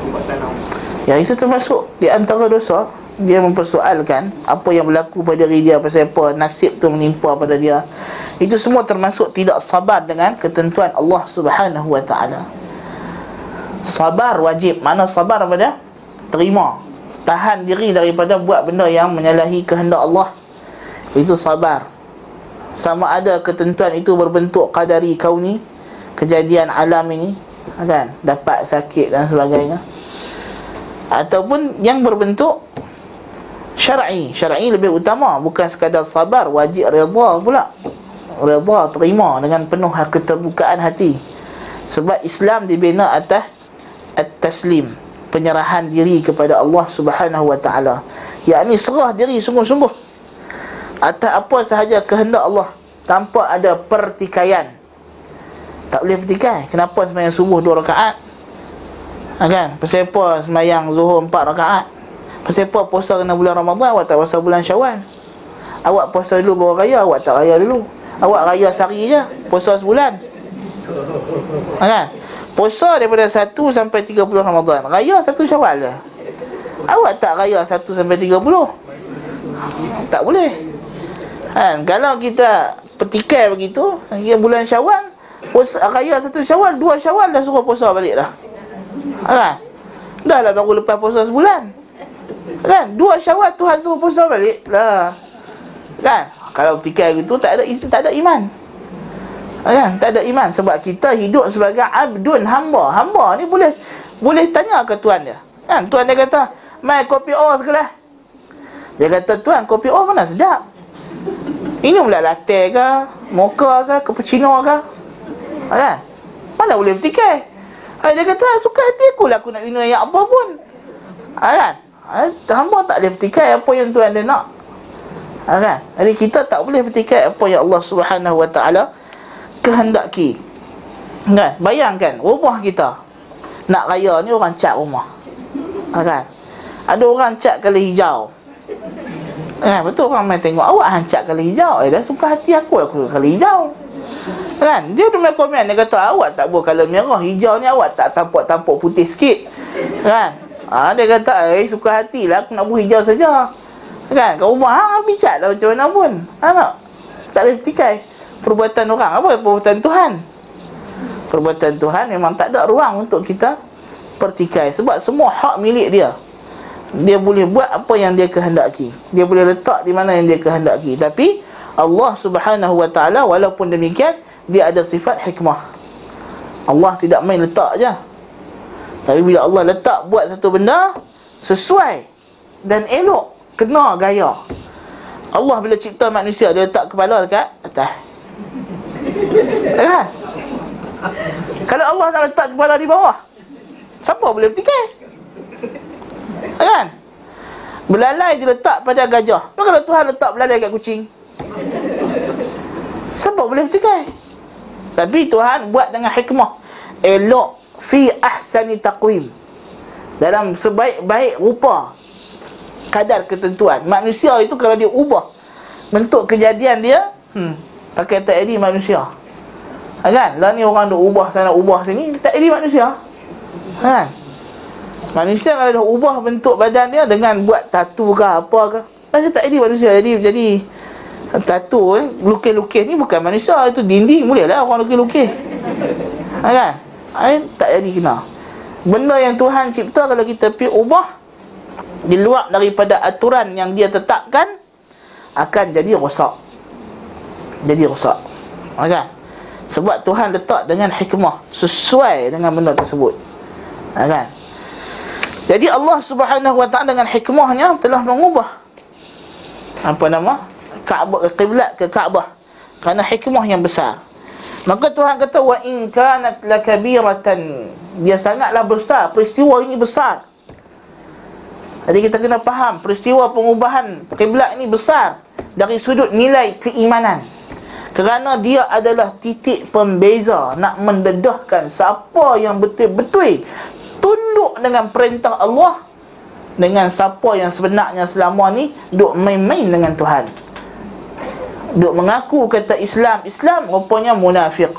perbuatan Allah ya itu termasuk di antara dosa dia mempersoalkan apa yang berlaku pada diri dia pasal apa nasib tu menimpa pada dia. Itu semua termasuk tidak sabar dengan ketentuan Allah Subhanahu wa taala Sabar wajib. Mana sabar apa dia? Terima. Tahan diri daripada buat benda yang menyalahi kehendak Allah. Itu sabar. Sama ada ketentuan itu berbentuk qadari kauni Kejadian alam ini kan? Dapat sakit dan sebagainya. Ataupun yang berbentuk Syar'i. Syar'i lebih utama Bukan sekadar sabar Wajib redha pula. Redha terima dengan penuh keterbukaan hati. Sebab Islam dibina atas at-taslim penyerahan diri kepada Allah Subhanahu wa taala. Yakni serah diri sungguh-sungguh. Atas apa sahaja kehendak Allah tanpa ada pertikaian. Tak boleh pertikai. Kenapa sembahyang subuh dua rakaat? Ha, kan? Pasal sembahyang zuhur empat rakaat? Pasal puasa kena bulan Ramadan awak tak puasa bulan Syawal? Awak puasa dulu bawa raya awak tak raya dulu. Awak raya sehari je puasa sebulan. Ha, kan puasa daripada 1 sampai 30 Ramadan. Raya satu Syawal je awak tak raya 1 sampai 30 tak boleh. Kan? Kalau kita petikai begitu bulan Syawal puasa raya satu Syawal dua Syawal dah suruh puasa balik dah. Kan? Dah lah baru lepas puasa sebulan. Kan? Dua Syawal Tuhan suruh puasa balik lah. Kan? Kalau petikai gitu tak ada tak ada iman kan tak ada iman. Sebab kita hidup sebagai abdun hamba. Hamba ni boleh boleh tanya ke tuan dia? Kan tuan dia kata mai kopi o sekelah dia kata tuan kopi o mana sedap? Ini pula latte ke mocha ke cappuccino ke? Kan mana boleh petikai dia kata suka hati aku lah aku nak minum yang apa pun. Kan? Hamba tak boleh petikai apa yang tuan dia nak. Ha, kan? Jadi kita tak boleh petikai apa yang Allah Subhanahu Wa Taala kehendaki. Kan? Bayangkan rumah kita nak raya ni orang cat rumah. Ha, kan? Ada orang cat kali hijau. Kan? Betul orang main tengok awak hang cat kali hijau. Eh dah suka hati aku aku kali hijau. Kan? Dia tu komen dia kata awak tak buat kalau merah hijau ni awak tak tampuk-tampuk putih sikit. Kan? Ha, dia kata eh suka hatilah aku nak buat hijau saja. Kan? Kat rumah hang bicat lah macam mana pun. Ha tak? Tak boleh petikai. Perbuatan orang apa? Perbuatan Tuhan. Perbuatan Tuhan memang tak ada ruang untuk kita pertikai sebab semua hak milik dia. Dia boleh buat apa yang dia kehendaki. Dia boleh letak di mana yang dia kehendaki. Tapi Allah Subhanahu Wa Taala walaupun demikian dia ada sifat hikmah. Allah tidak main letak aja. Tapi bila Allah letak buat satu benda sesuai dan elok kena gaya Allah bila cipta manusia dia letak kepala dekat atas kan? Kalau Allah tak letak kepala di bawah siapa boleh bertikai kan? Belalai diletak pada gajah. Maka kalau Tuhan letak belalai kat kucing siapa boleh bertikai tapi Tuhan buat dengan hikmah. Elok fi ahsani taqwim. Dalam sebaik-baik rupa kadar ketentuan. Manusia itu kalau dia ubah bentuk kejadian dia, hmm, pakai tak edit manusia. Ha, kan? Lah ni orang duk ubah sana ubah sini, tak edit manusia. Ha, kan? Manusia kalau dah ubah bentuk badan dia dengan buat tatu ke apa ke, macam tak edit manusia. Jadi jadi tatu eh, lukis-lukis ni bukan manusia, itu dinding boleh lah orang lukis-lukis. Ha, kan? Ha, tak jadi kena. Benda yang Tuhan cipta kalau kita pergi ubah di luar daripada aturan yang dia tetapkan akan jadi rosak. Jadi rosak. Okay? Sebab Tuhan letak dengan hikmah sesuai dengan benda tersebut. Okay? Jadi Allah Subhanahu Wa Taala dengan hikmahnya telah mengubah apa nama? Kaabah ke kiblat ke Kaabah kerana hikmah yang besar. Maka Tuhan kata wa in kanat lakabiratan dia sangatlah besar peristiwa ini besar jadi kita kena faham peristiwa pengubahan kiblat ini besar dari sudut nilai keimanan. Kerana dia adalah titik pembeza nak mendedahkan siapa yang betul-betul tunduk dengan perintah Allah dengan siapa yang sebenarnya selama ni duk main-main dengan Tuhan. Duk mengaku kata Islam, Islam rupanya munafik.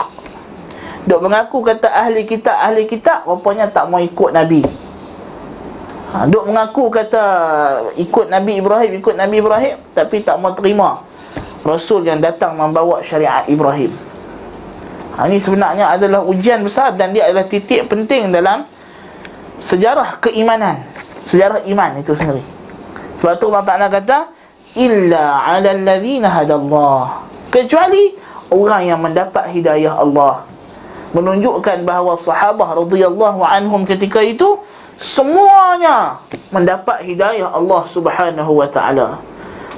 Duk mengaku kata ahli kitab, ahli kitab rupanya tak mau ikut Nabi ha, Duk mengaku kata Ikut Nabi Ibrahim Ikut Nabi Ibrahim Tapi tak mau terima Rasul yang datang membawa syariat Ibrahim. Ha, Ini sebenarnya adalah ujian besar Dan dia adalah titik penting dalam Sejarah keimanan. Sejarah iman itu sendiri. Sebab tu Allah Ta'ala kata Illa ala alladhina hadallah. Kecuali orang yang mendapat hidayah Allah. Menunjukkan bahawa sahabah radhiyallahu anhum ketika itu semuanya mendapat hidayah Allah Subhanahu wa taala.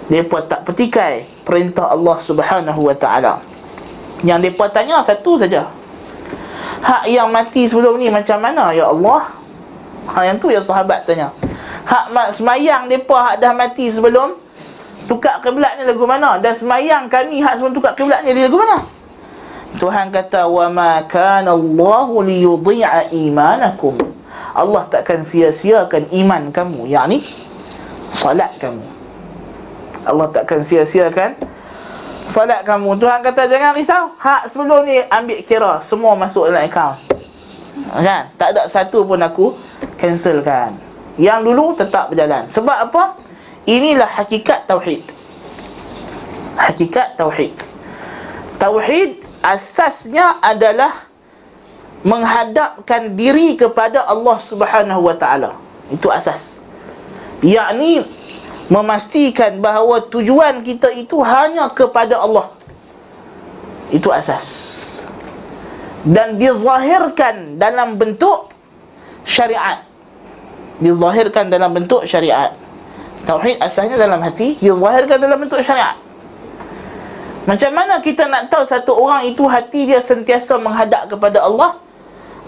Depa tak petikai perintah Allah Subhanahu wa taala. Yang depa tanya satu saja. Hak yang mati sebelum ni macam mana ya Allah? Ha yang tu yang sahabat tanya. Hak semayang depa hak dah mati sebelum tukar kiblat ni lagu mana? Dan semayang kami hak sebelum tukar kiblat ni lagu mana? Tuhan kata wa ma kana Allahu liyudhi'a imanakum. Allah takkan sia-siakan iman kamu, yakni salat kamu. Allah takkan sia-siakan salat kamu. Tuhan kata jangan risau. Hak sebelum ni ambil kira semua masuk dalam akaun. Kan? Tak ada satu pun aku cancelkan. Yang dulu tetap berjalan. Sebab apa? Inilah hakikat tauhid. Hakikat tauhid. Tauhid asasnya adalah menghadapkan diri kepada Allah Subhanahu wa taala. Itu asas. Yakni memastikan bahawa tujuan kita itu hanya kepada Allah. Itu asas. Dan dizahirkan dalam bentuk syariat. Dizahirkan dalam bentuk syariat. Tauhid asasnya dalam hati, dizahirkan dalam bentuk syariat. Macam mana kita nak tahu satu orang itu hati dia sentiasa menghadap kepada Allah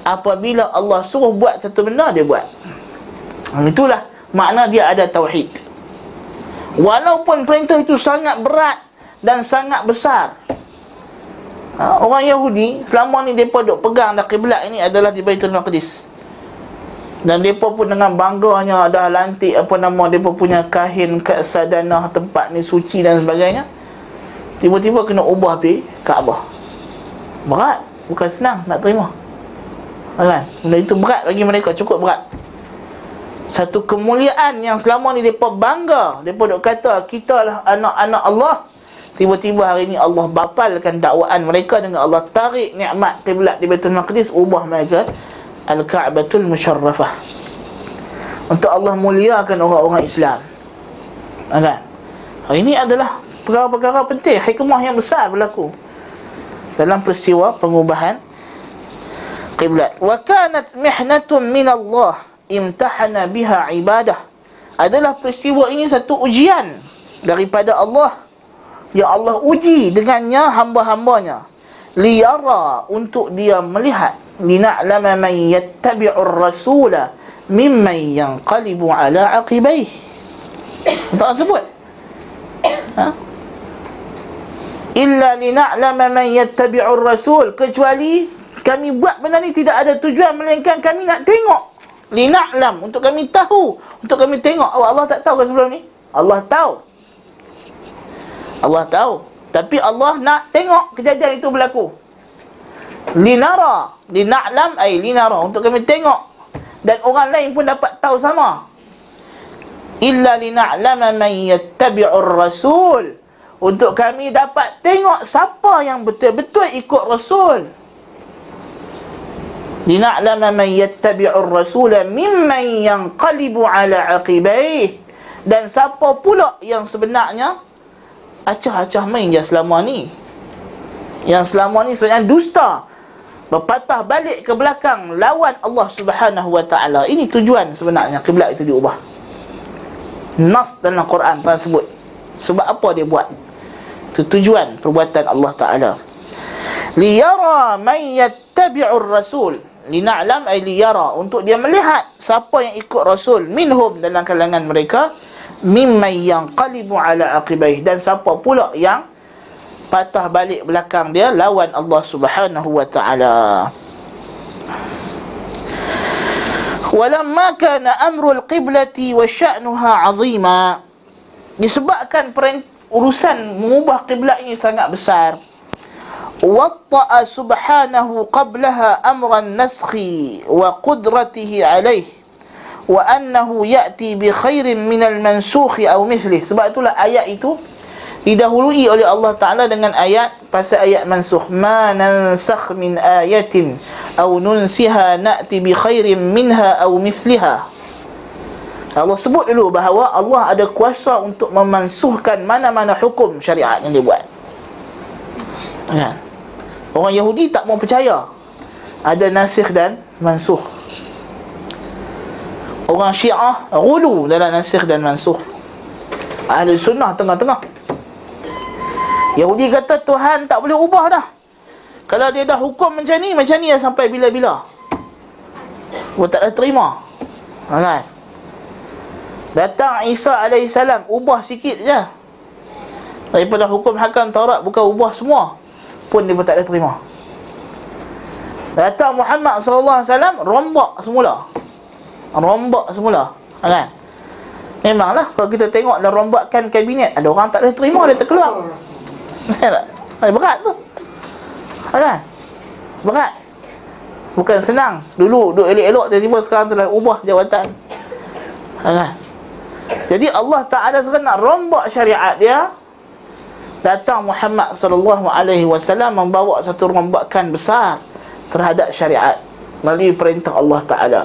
apabila Allah suruh buat satu benda dia buat. Itulah makna dia ada tauhid. Walaupun perintah itu sangat berat dan sangat besar. Ha, orang Yahudi selama ni depa duk pegang dah kiblat ini adalah di Baitul Maqdis. Dan depa pun dengan bangganya dah lantik apa nama depa punya kahin kesadanah tempat ni suci dan sebagainya. Tiba-tiba kena ubah pergi Kaabah Berat Bukan senang nak terima Kan? Benda itu berat bagi mereka Cukup berat Satu kemuliaan yang selama ni Mereka bangga. Mereka duk kata Kita lah anak-anak Allah. Tiba-tiba hari ini Allah bapalkan dakwaan mereka Dengan Allah tarik nikmat Qiblat di Baitul Maqdis Ubah mereka Al-Ka'batul Musharrafah. Untuk Allah muliakan orang-orang Islam. Kan? Hari ini adalah perkara-perkara penting hikmah yang besar berlaku dalam peristiwa pengubahan qiblat wa kanat mihnatun min Allah imtahana biha ibadah. Adalah peristiwa ini satu ujian daripada Allah. Ya Allah uji dengannya hamba-hambanya. Liyara untuk dia melihat. Lina'lama man yattabi'ur rasula mimman yanqalibu ala aqibaih tak sebut. Ha? illa lina'lama man yattabi'ur rasul. Kecuali kami buat benda ni tidak ada tujuan melainkan kami nak tengok lina'lam untuk kami tahu untuk kami tengok oh, Allah tak tahu ke sebelum ni? Allah tahu. Allah tahu. Tapi Allah nak tengok kejadian itu berlaku. Linara. Lina'lam ay linara. Untuk kami tengok. Dan orang lain pun dapat tahu sama. Illa lina'lama man yattabi'ur rasul. Untuk kami dapat tengok siapa yang betul-betul ikut Rasul. Lina'lama man yattabi'ur rasula mimman yanqalibu ala aqibaih. Dan siapa pula yang sebenarnya acah-acah main je selama ni. Yang selama ni sebenarnya dusta. Berpatah balik ke belakang lawan Allah Subhanahu wa taala. Ini tujuan sebenarnya kiblat itu diubah. Nas dalam Quran pernah sebut. Sebab apa dia buat? Itu tujuan perbuatan Allah Ta'ala Liyara man yattabi'ur rasul Lina'lam ay liyara. Untuk dia melihat siapa yang ikut rasul Minhum dalam kalangan mereka Mimman yang qalibu ala aqibaih Dan siapa pula yang Patah balik belakang dia Lawan Allah Subhanahu wa ta'ala. Walamma kana amrul qiblati wa sya'nuha azima. Disebabkan urusan mengubah kiblat ini sangat besar. Amran naskhi wa qudratihi alaih wa annahu ya'ti bi khairin min al-mansukhi aw mithlih. Sebab itulah ayat itu didahului oleh Allah Taala dengan ayat pasal ayat mansukh ma nansakh min ayatin aw nunsiha na'ti bi khairin minha aw mithliha Allah sebut dulu bahawa Allah ada kuasa untuk memansuhkan mana-mana hukum syariat yang dia buat. Ya. Orang Yahudi tak mau percaya ada nasikh dan mansuh. Orang Syiah gulu dalam nasikh dan mansuh. Ahli sunnah tengah-tengah. Yahudi kata Tuhan tak boleh ubah dah. Kalau dia dah hukum macam ni, macam ni sampai bila-bila. Gua tak ada terima. kan? Datang Isa AS Ubah sikit je Daripada hukum hakam Taurat Bukan ubah semua Pun dia pun tak ada terima Datang Muhammad SAW Rombak semula Rombak semula kan? Memanglah Kalau kita tengok dan rombakkan kabinet Ada orang tak ada terima Dia terkeluar tak? Berat tu kan? Berat Bukan senang Dulu duduk elok-elok Tiba-tiba sekarang telah ubah jawatan kan? Jadi Allah Ta'ala sekarang nak rombak syariat dia Datang Muhammad sallallahu alaihi wasallam membawa satu rombakan besar terhadap syariat melalui perintah Allah Taala.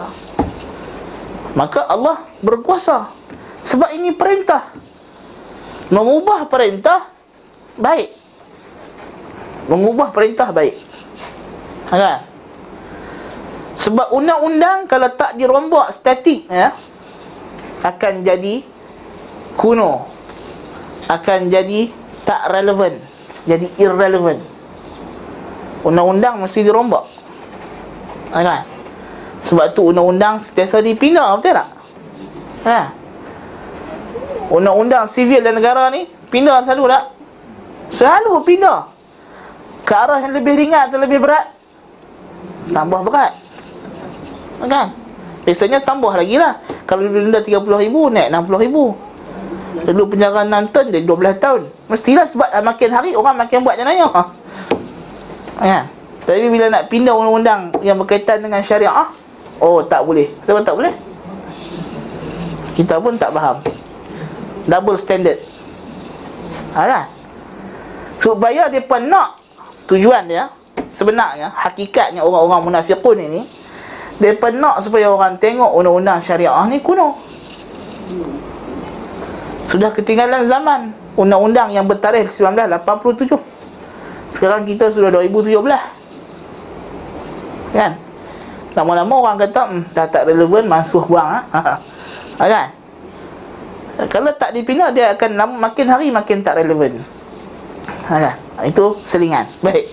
Maka Allah berkuasa sebab ini perintah. Mengubah perintah baik. Mengubah perintah baik. Kan? Sebab undang-undang kalau tak dirombak statik ya akan jadi kuno. Akan jadi tak relevan jadi irrelevant. Undang-undang mesti dirombak. Ha, kan? Sebab tu undang-undang sentiasa dipindah betul tak? Ha. Undang-undang sivil dan negara ni pindah selalu tak? Selalu pindah. Ke arah yang lebih ringan atau lebih berat? Tambah berat. Ha, kan? Biasanya tambah lagi lah. Kalau denda RM30,000 naik RM60,000 Dulu penjara 6 tahun jadi 12 tahun. Mestilah sebab uh, makin hari orang makin buat jenayah ya. Tapi bila nak pindah undang-undang yang berkaitan dengan syariah Oh tak boleh. Sebab tak boleh? Kita pun tak faham. Double standard. Ha, kan? Supaya mereka nak Tujuan dia Sebenarnya Hakikatnya orang-orang munafiqun ini Mereka nak supaya orang tengok Undang-undang syariah ni kuno sudah ketinggalan zaman Undang-undang yang bertarikh 1987 Sekarang kita sudah 2017 Kan? Lama-lama orang kata hmm, Dah tak relevan Mansuh buang ha? ha? Kan? Kalau tak dipindah Dia akan makin hari makin tak relevan ha, kan? Itu selingan Baik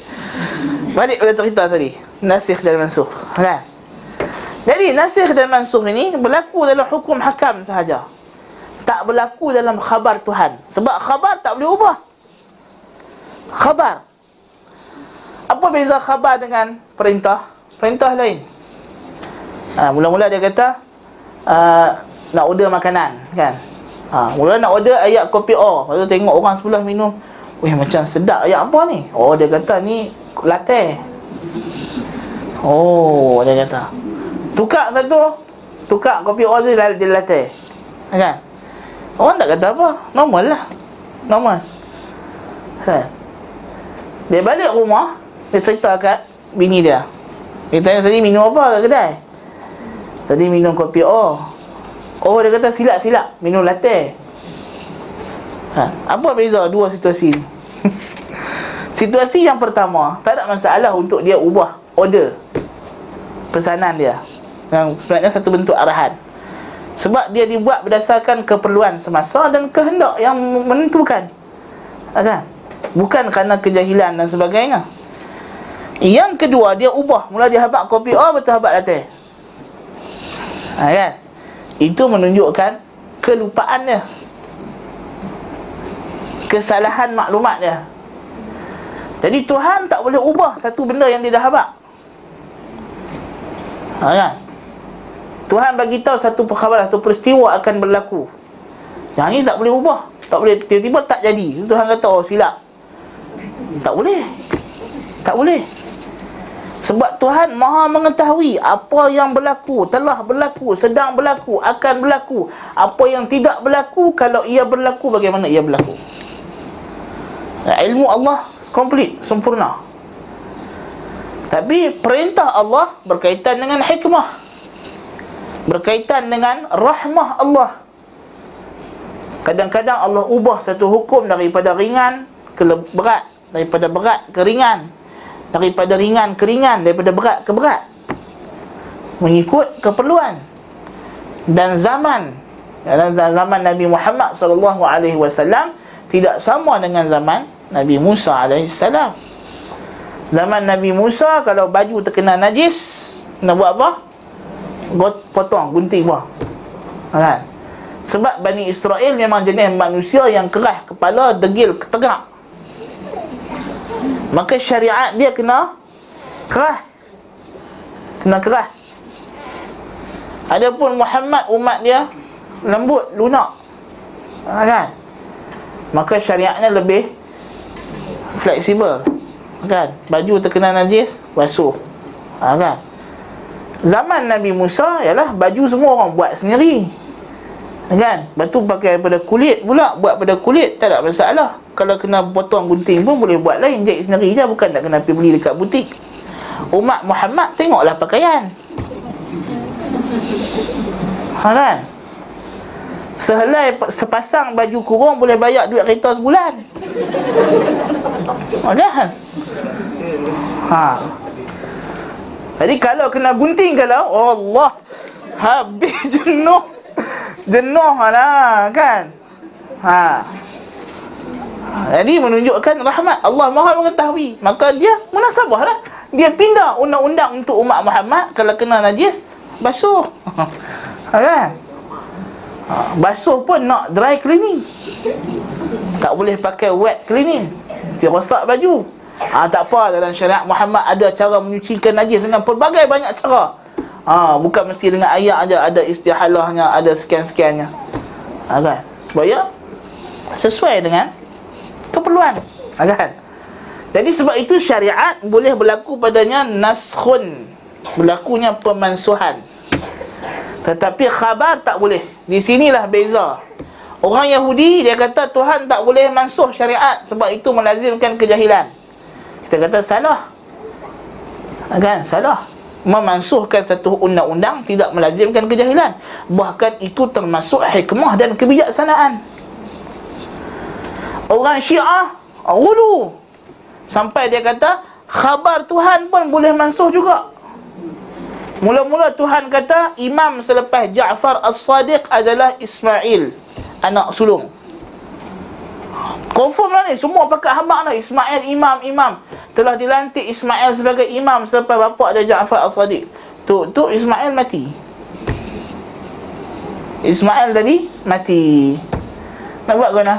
Balik pada cerita tadi Nasih dan mansuh ha, kan? Jadi nasih dan mansuh ini Berlaku dalam hukum hakam sahaja tak berlaku dalam khabar Tuhan. Sebab khabar tak boleh ubah. Khabar. Apa beza khabar dengan perintah? Perintah lain. Ha, mula-mula dia kata uh, nak order makanan kan? Ha, mula nak order ayat kopi O lepas tu tengok orang sebelah minum Wih macam sedap ayat apa ni? Oh dia kata ni latte. Oh dia kata. Tukar satu. Tukar kopi O tu jadi latte. Kan Orang tak kata apa. Normal lah. Normal. Ha. Dia balik rumah Dia cerita kat bini dia. Dia tanya tadi minum apa kat kedai? Tadi minum kopi oh Oh dia kata silap-silap Minum latte. Ha. Apa beza dua situasi ni? Situasi yang pertama Tak ada masalah untuk dia ubah Order Pesanan dia. Yang sebenarnya satu bentuk arahan sebab dia dibuat berdasarkan keperluan semasa dan kehendak yang menentukan. Kan? Bukan kerana kejahilan dan sebagainya. Yang kedua, dia ubah. Mula dia habak kopi, oh betul habak latte. Ha, kan? Itu menunjukkan kelupaan dia. Kesalahan maklumat dia. Jadi Tuhan tak boleh ubah satu benda yang dia dah habak. Ha, kan? Tuhan bagi tahu satu perkhabaran satu peristiwa akan berlaku. Yang ini tak boleh ubah. Tak boleh tiba-tiba tak jadi. Tuhan kata oh silap. Tak boleh. Tak boleh. Sebab Tuhan Maha mengetahui apa yang berlaku, telah berlaku, sedang berlaku, akan berlaku. Apa yang tidak berlaku kalau ia berlaku bagaimana ia berlaku. Ilmu Allah komplit, sempurna. Tapi perintah Allah berkaitan dengan hikmah berkaitan dengan rahmah Allah. Kadang-kadang Allah ubah satu hukum daripada ringan ke berat, daripada berat ke ringan, daripada ringan ke ringan, daripada berat ke berat. Mengikut keperluan dan zaman. Dan zaman Nabi Muhammad sallallahu alaihi wasallam tidak sama dengan zaman Nabi Musa alaihi salam. Zaman Nabi Musa kalau baju terkena najis nak buat apa? Potong gunting buah. Kan sebab Bani Israel memang jenis manusia yang keras kepala degil ketegak maka syariat dia kena keras. Kena keras. Adapun Muhammad umat dia lembut lunak. Kan maka syariatnya lebih fleksibel. Kan baju terkena najis basuh. Kan zaman Nabi Musa ialah baju semua orang buat sendiri. Kan? Batu pakai daripada kulit pula buat pada kulit tak ada masalah. Kalau kena potong gunting pun boleh buat lain jahit sendiri je. Bukan tak kena pergi beli dekat butik. Umat Muhammad tengoklah pakaian. Ha kan? Sehelai sepasang baju kurung boleh bayar duit kereta sebulan. Ha kan ha jadi kalau kena gunting kalau Allah habis jenuh. Jenuh lah kan? Ha. Jadi menunjukkan rahmat. Allah Maha mengetahui. Maka dia munasabah lah. Dia pindah undang-undang untuk umat Muhammad. Kalau kena najis basuh. Ha, kan? Ha, basuh pun nak dry cleaning. Tak boleh pakai wet cleaning. Dia rosak baju ha, tak apa dalam syariat Muhammad ada cara menyucikan najis dengan pelbagai banyak cara. Ha, bukan mesti dengan ayat aja ada istihalahnya ada sekian-sekiannya. Ha, kan? Supaya sesuai dengan keperluan. Ha, kan? Jadi sebab itu syariat boleh berlaku padanya naskhun berlakunya pemansuhan. Tetapi khabar tak boleh. Di sinilah beza. Orang Yahudi dia kata Tuhan tak boleh mansuh syariat sebab itu melazimkan kejahilan kita kata salah. Kan? Salah. Memansuhkan satu undang-undang tidak melazimkan kejahilan. Bahkan itu termasuk hikmah dan kebijaksanaan. Orang syiah gulu Sampai dia kata Khabar Tuhan pun boleh mansuh juga. Mula-mula Tuhan kata Imam selepas Ja'far As-Sadiq adalah Ismail Anak sulung Confirm lah ni. Semua pakat hamba lah Ismail imam imam. Telah dilantik Ismail sebagai imam Selepas bapa dia Ja'far As-Sadiq. Tu, tu Ismail mati. Ismail tadi mati. Nak buat kena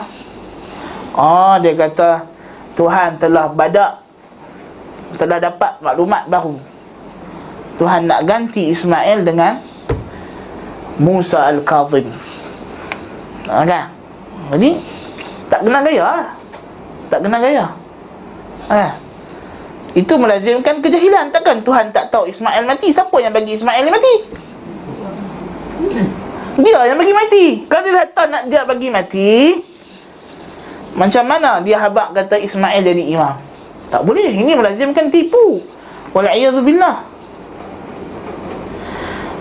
Oh dia kata Tuhan telah badak. Telah dapat maklumat baru Tuhan nak ganti Ismail dengan Musa Al-Kazim. Ha, kan? jadi tak kena gaya tak kena gaya ha. itu melazimkan kejahilan takkan Tuhan tak tahu Ismail mati siapa yang bagi Ismail mati dia yang bagi mati kalau dia datang nak dia bagi mati macam mana dia habak kata Ismail jadi imam? Tak boleh. Ini melazimkan tipu. Wal'iyadzubillah.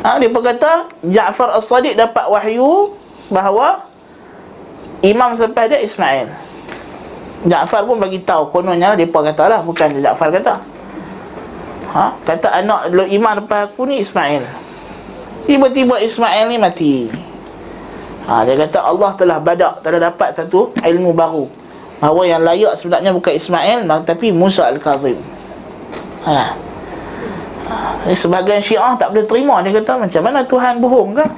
Ha, dia berkata Ja'far as-Sadiq dapat wahyu bahawa imam selepas dia Ismail. Ja'far pun bagi tahu kononnya depa katalah bukan Ja'far kata. Ha, kata anak imam lepas aku ni Ismail. Tiba-tiba Ismail ni mati. Ha, dia kata Allah telah badak Telah dapat satu ilmu baru Bahawa yang layak sebenarnya bukan Ismail Tapi Musa Al-Kazim ha. ha. Sebagian syiah tak boleh terima Dia kata macam mana Tuhan bohong kan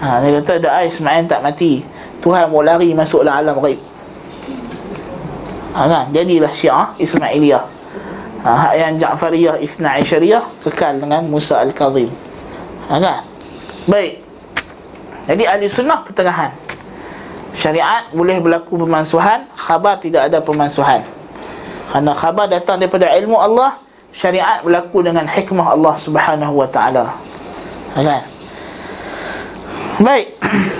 ha, Dia kata dah Ismail tak mati Tuhan mau lari masuklah alam raib ha, kan? Jadilah syiah Ismailiyah. Ha, Hak yang Ja'fariyah Isna Aisyariyah Kekal dengan Musa Al-Kazim ha, kan? Baik. Jadi ahli sunnah pertengahan. Syariat boleh berlaku pemansuhan Khabar tidak ada pemansuhan Kerana khabar datang daripada ilmu Allah Syariat berlaku dengan hikmah Allah subhanahu wa ta'ala. Kan? Baik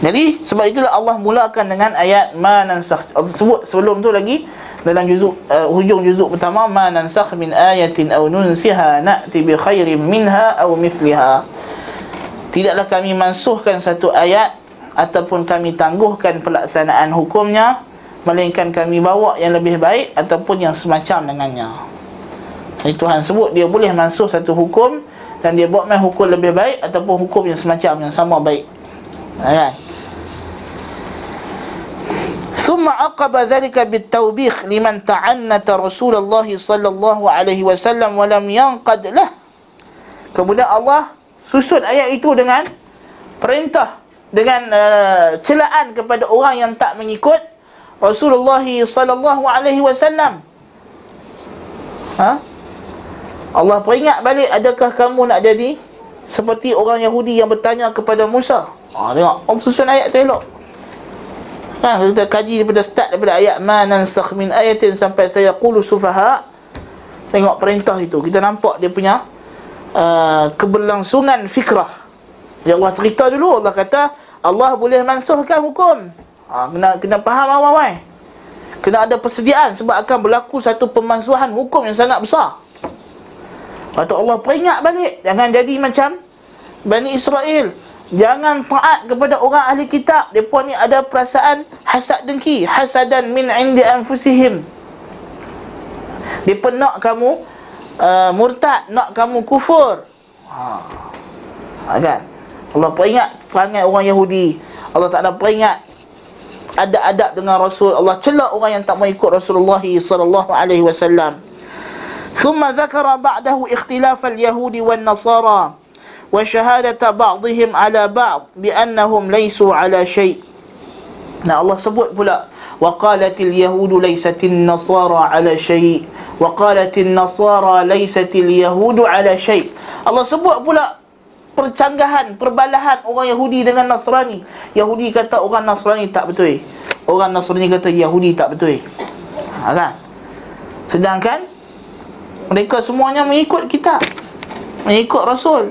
Jadi sebab itulah Allah mulakan dengan ayat Ma nansakh Allah sebut sebelum tu lagi dalam juzuk uh, hujung juzuk pertama ma nansakh min ayatin aw nunsiha na'ti bi khairin minha aw mithliha. Tidaklah kami mansuhkan satu ayat Ataupun kami tangguhkan pelaksanaan hukumnya Melainkan kami bawa yang lebih baik Ataupun yang semacam dengannya. Jadi Tuhan sebut dia boleh mansuh satu hukum Dan dia buat main hukum lebih baik Ataupun hukum yang semacam yang sama baik. Kan Thumma aqaba dhalika بالتوبيخ لمن تعنت رسول الله صلى الله عليه وسلم ولم ينقد له kemudian Allah susun ayat itu dengan perintah dengan uh, celaan kepada orang yang tak mengikut Rasulullah sallallahu alaihi wasallam. Ha? Allah peringat balik adakah kamu nak jadi seperti orang Yahudi yang bertanya kepada Musa? Ha tengok Allah susun ayat tu elok Kan kita kaji daripada start daripada ayat ma nansakh min ayatin sampai saya qulu sufaha. Tengok perintah itu. Kita nampak dia punya uh, keberlangsungan fikrah. Ya Allah cerita dulu Allah kata Allah boleh mansuhkan hukum. Ha, kena kena faham awal-awal. Kena ada persediaan sebab akan berlaku satu pemansuhan hukum yang sangat besar. Lepas Allah peringat balik Jangan jadi macam Bani Israel Jangan taat kepada orang ahli kitab. Mereka ni ada perasaan hasad dengki, hasadan min indi anfusihim. Mereka nak kamu uh, murtad, nak kamu kufur. Ha. ha kan? Allah peringat perangai orang Yahudi. Allah tak ada peringat ada adab dengan Rasul Allah celak orang yang tak mau ikut Rasulullah sallallahu alaihi wasallam. badehu iktifaf al Yahudi wan-nasara wa syahadata ba'dihim ala ba'd bi annahum لَيْسُوا ala شَيْءٍ Nah Allah sebut pula wa qalatil yahudu الْيَهُودُ nasara ala عَلَى wa وَقَالَتِ nasara لَيْسَتِ yahudu ala شَيْءٍ Allah sebut pula percanggahan, perbalahan orang Yahudi dengan Nasrani. Yahudi kata orang Nasrani tak betul. Orang Nasrani kata Yahudi tak betul. Ha, kan? Sedangkan mereka semuanya mengikut kitab Mengikut Rasul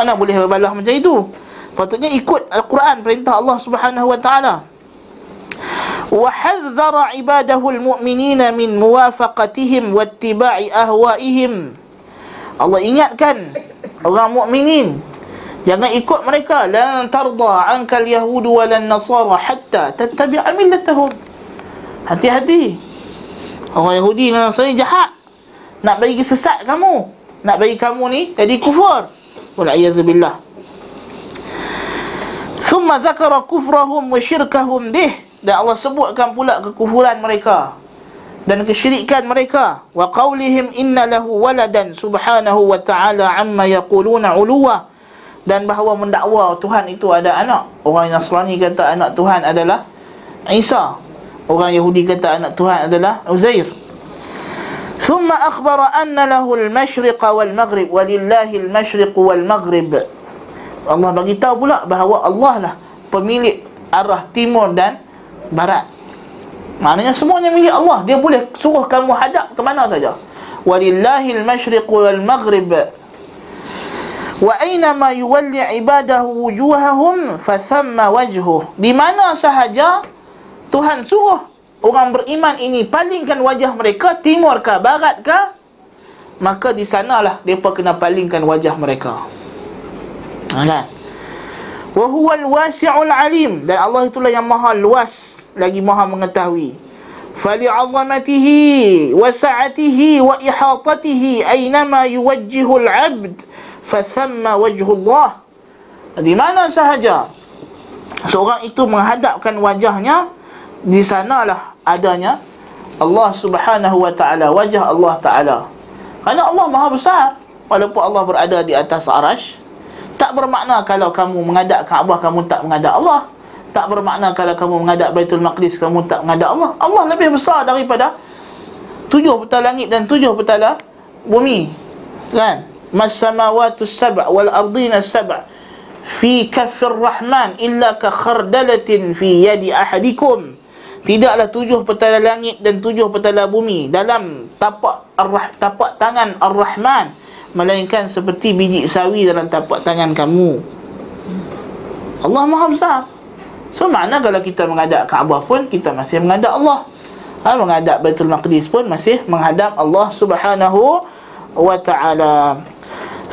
mana boleh berbalah macam itu? Patutnya ikut al-Quran perintah Allah Subhanahu wa taala. Wahadhara ibadahu al-mu'minina min muwafaqatihim wattiba'i ahwa'ihim. Allah ingatkan orang mukminin jangan ikut mereka. La tarda عَنْكَ الْيَهُودُ وَلَنَ wa lan-nasara hatta tattabi'a millatahum. Hati-hati. Orang yahudi dan nasrani jahat. Nak bagi sesat kamu. Nak bagi kamu ni jadi kufur walaiyazubillah thumma zakara kufrahum wa syirkahum bih. Dan Allah sebutkan pula kekufuran mereka dan kesyirikan mereka. Wa qaulihim inna lahu waladan subhanahu wa ta'ala amma yaquluna uluwa. Dan bahawa mendakwa Tuhan itu ada anak. Orang Nasrani kata anak Tuhan adalah Isa. Orang Yahudi kata anak Tuhan adalah Uzair ثم أخبر أن له المشرق والمغرب ولله المشرق والمغرب Allah bagi tahu pula bahawa Allah lah pemilik arah timur dan barat. Maknanya semuanya milik Allah. Dia boleh suruh kamu hadap ke mana saja. Walillahil masyriq wal maghrib. Wa aina ma yuwalli ibadahu wujuhahum fa thamma wajhuh. Di mana sahaja Tuhan suruh orang beriman ini palingkan wajah mereka timur ke barat ke maka di sanalah depa kena palingkan wajah mereka. Ha, kan? Wa huwal wasi'ul alim. Dan Allah itulah yang maha luas lagi maha mengetahui. Fali 'azamatihi wa sa'atihi wa ihatatihi aynama yuwajjihu al-'abd fa thamma wajhu Allah di mana sahaja seorang itu menghadapkan wajahnya di sanalah adanya Allah Subhanahu wa taala wajah Allah taala. Kerana Allah Maha besar. Walaupun Allah berada di atas arash tak bermakna kalau kamu menghadap Kaabah kamu tak menghadap Allah. Tak bermakna kalau kamu menghadap Baitul Maqdis kamu tak menghadap Allah. Allah lebih besar daripada tujuh petala langit dan tujuh petala bumi. Kan? Mas samawati sab' wal ardina sab' fi kaffir rahman illa ka khardalatin fi yadi ahadikum Tidaklah tujuh petala langit dan tujuh petala bumi dalam tapak ar tapak tangan Ar-Rahman melainkan seperti biji sawi dalam tapak tangan kamu. Allah Maha besar. So makna kalau kita menghadap Kaabah pun kita masih menghadap Allah. Ha, menghadap Baitul Maqdis pun masih menghadap Allah Subhanahu wa taala.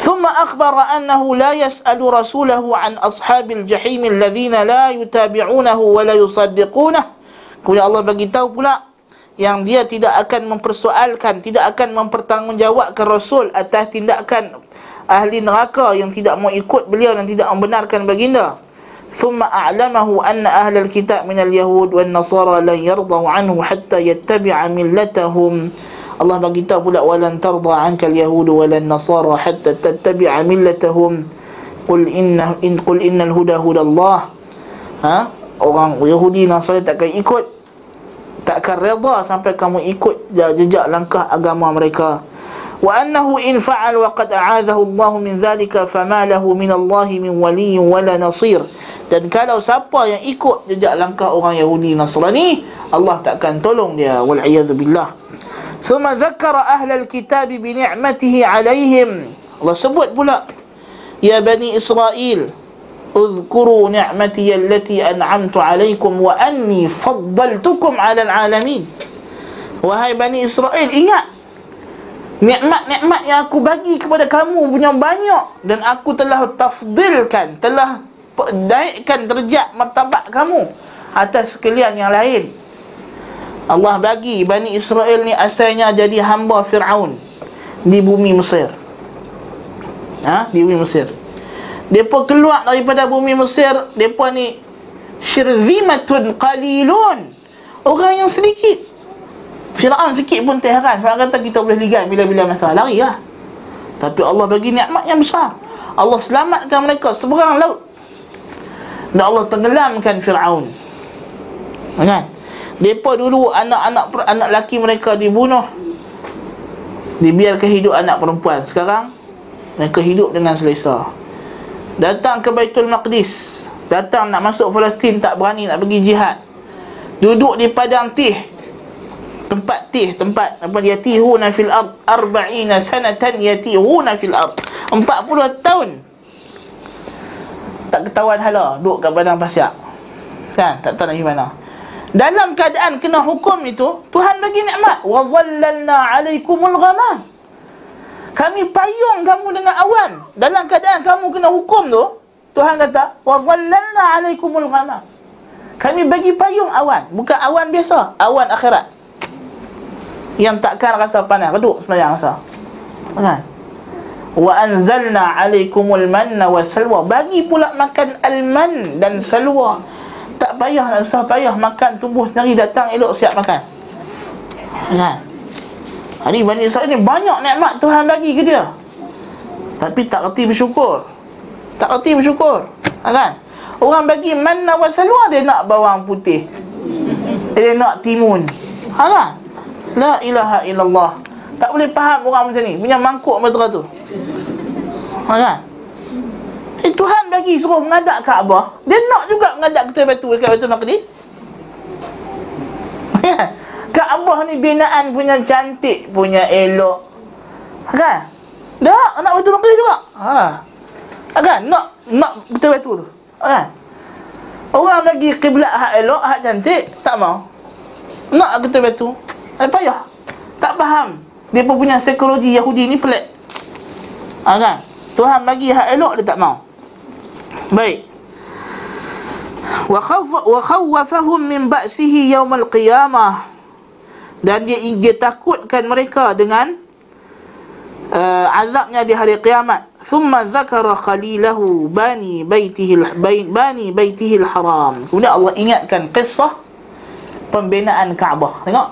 ثم أخبر أنه لا يسأل رسوله عن أصحاب الجحيم الذين لا يتابعونه ولا يصدقونه Kemudian Allah bagi tahu pula yang dia tidak akan mempersoalkan, tidak akan mempertanggungjawabkan Rasul atas tindakan ahli neraka yang tidak mau ikut beliau dan tidak membenarkan baginda. ثم أعلمه أن أهل الكتاب من اليهود والنصارى لن يرضوا عنه حتى يتبع ملتهم Allah bagi tahu pula walan tarda anka al-yahud walan nasara hatta tattabi'a millatahum qul inna in qul innal huda hudallah ha orang Yahudi Nasrani takkan ikut tak akan redha sampai kamu ikut jejak langkah agama mereka. Wa annahu in fa'al wa qad a'adahu Allah min dhalika fama lahu min Allah min wali wala nasir. Dan kalau siapa yang ikut jejak langkah orang Yahudi Nasrani Allah tak akan tolong dia. Wal a'yadu billah. Thumma dhakara al kitab bi ni'matihi alaihim Allah sebut pula ya bani Israel اذكروا نعمتي التي أنعمت عليكم وأني فضلتكم على العالمين Wahai Bani Israel, ingat Nikmat-nikmat yang aku bagi kepada kamu punya banyak Dan aku telah tafdilkan Telah naikkan derajat martabat kamu Atas sekalian yang lain Allah bagi Bani Israel ni asalnya jadi hamba Fir'aun Di bumi Mesir ha? Di bumi Mesir Mereka keluar daripada bumi Mesir Mereka ni Syirzimatun qalilun. Orang yang sedikit. Fir'aun sikit pun terheran Fir'aun kata kita boleh ligat bila-bila masa. Lari lah. Tapi Allah bagi nikmat yang besar. Allah selamatkan mereka seberang laut. Dan Allah tenggelamkan Fir'aun. Kan? Mereka dulu anak-anak anak laki mereka dibunuh. Dibiarkan hidup anak perempuan. Sekarang Mereka hidup dengan selesa Datang ke Baitul Maqdis. Datang nak masuk Palestin Tak berani nak pergi jihad. Duduk di padang tih. Tempat tih Tempat apa dia Tihuna fil ard Arba'ina sanatan Yatihuna fil ard. Empat puluh tahun. Tak ketahuan hala Duduk kat padang pasir. Kan Tak tahu nak pergi mana. Dalam keadaan kena hukum itu Tuhan bagi nikmat. Wa dhallalna alaikumul ghamam kami payung kamu dengan awan. Dalam keadaan kamu kena hukum tu Tuhan kata wa dhallalna alaikumul ghamam. Kami bagi payung awan bukan awan biasa awan akhirat. Yang takkan rasa panas reduk semayang rasa. Kan? Wa anzalna alaikumul manna wa salwa. Bagi pula makan alman dan salwa. Tak payah nak usah payah makan tumbuh sendiri datang elok siap makan. Kan hari Bani Israel ni. Banyak nikmat Tuhan bagi ke dia? Tapi tak reti bersyukur. Tak reti bersyukur. Ha, kan? Orang bagi manna wa salwa dia nak bawang putih. Dia nak timun. Ha kan? La ilaha illallah. Tak boleh faham orang macam ni. Punya mangkuk betul tu. Ha kan? Eh, Tuhan bagi suruh mengadap Kaabah. Dia nak juga mengadap kita batu dekat Baitul Maqdis. Kaabah ni binaan punya cantik, punya elok. Kan? Dah, nak Baitul Maqdis juga. Ha. Kan? Nak nak betul batu tu. Kan? Orang lagi kiblat hak elok, hak cantik, tak mau. Nak betul batu. Eh, payah. Tak faham. Dia pun punya psikologi Yahudi ni pelik. Ha, kan? Tuhan bagi hak elok, dia tak mau. Baik. Wa khawwafahum min ba'sihi yaumal qiyamah. Dan dia ingin takutkan mereka dengan uh, azabnya di hari kiamat. Thumma dzakara khalilahu bani baitihi bani baitihi haram. Kemudian Allah ingatkan kisah pembinaan Kaabah. Tengok.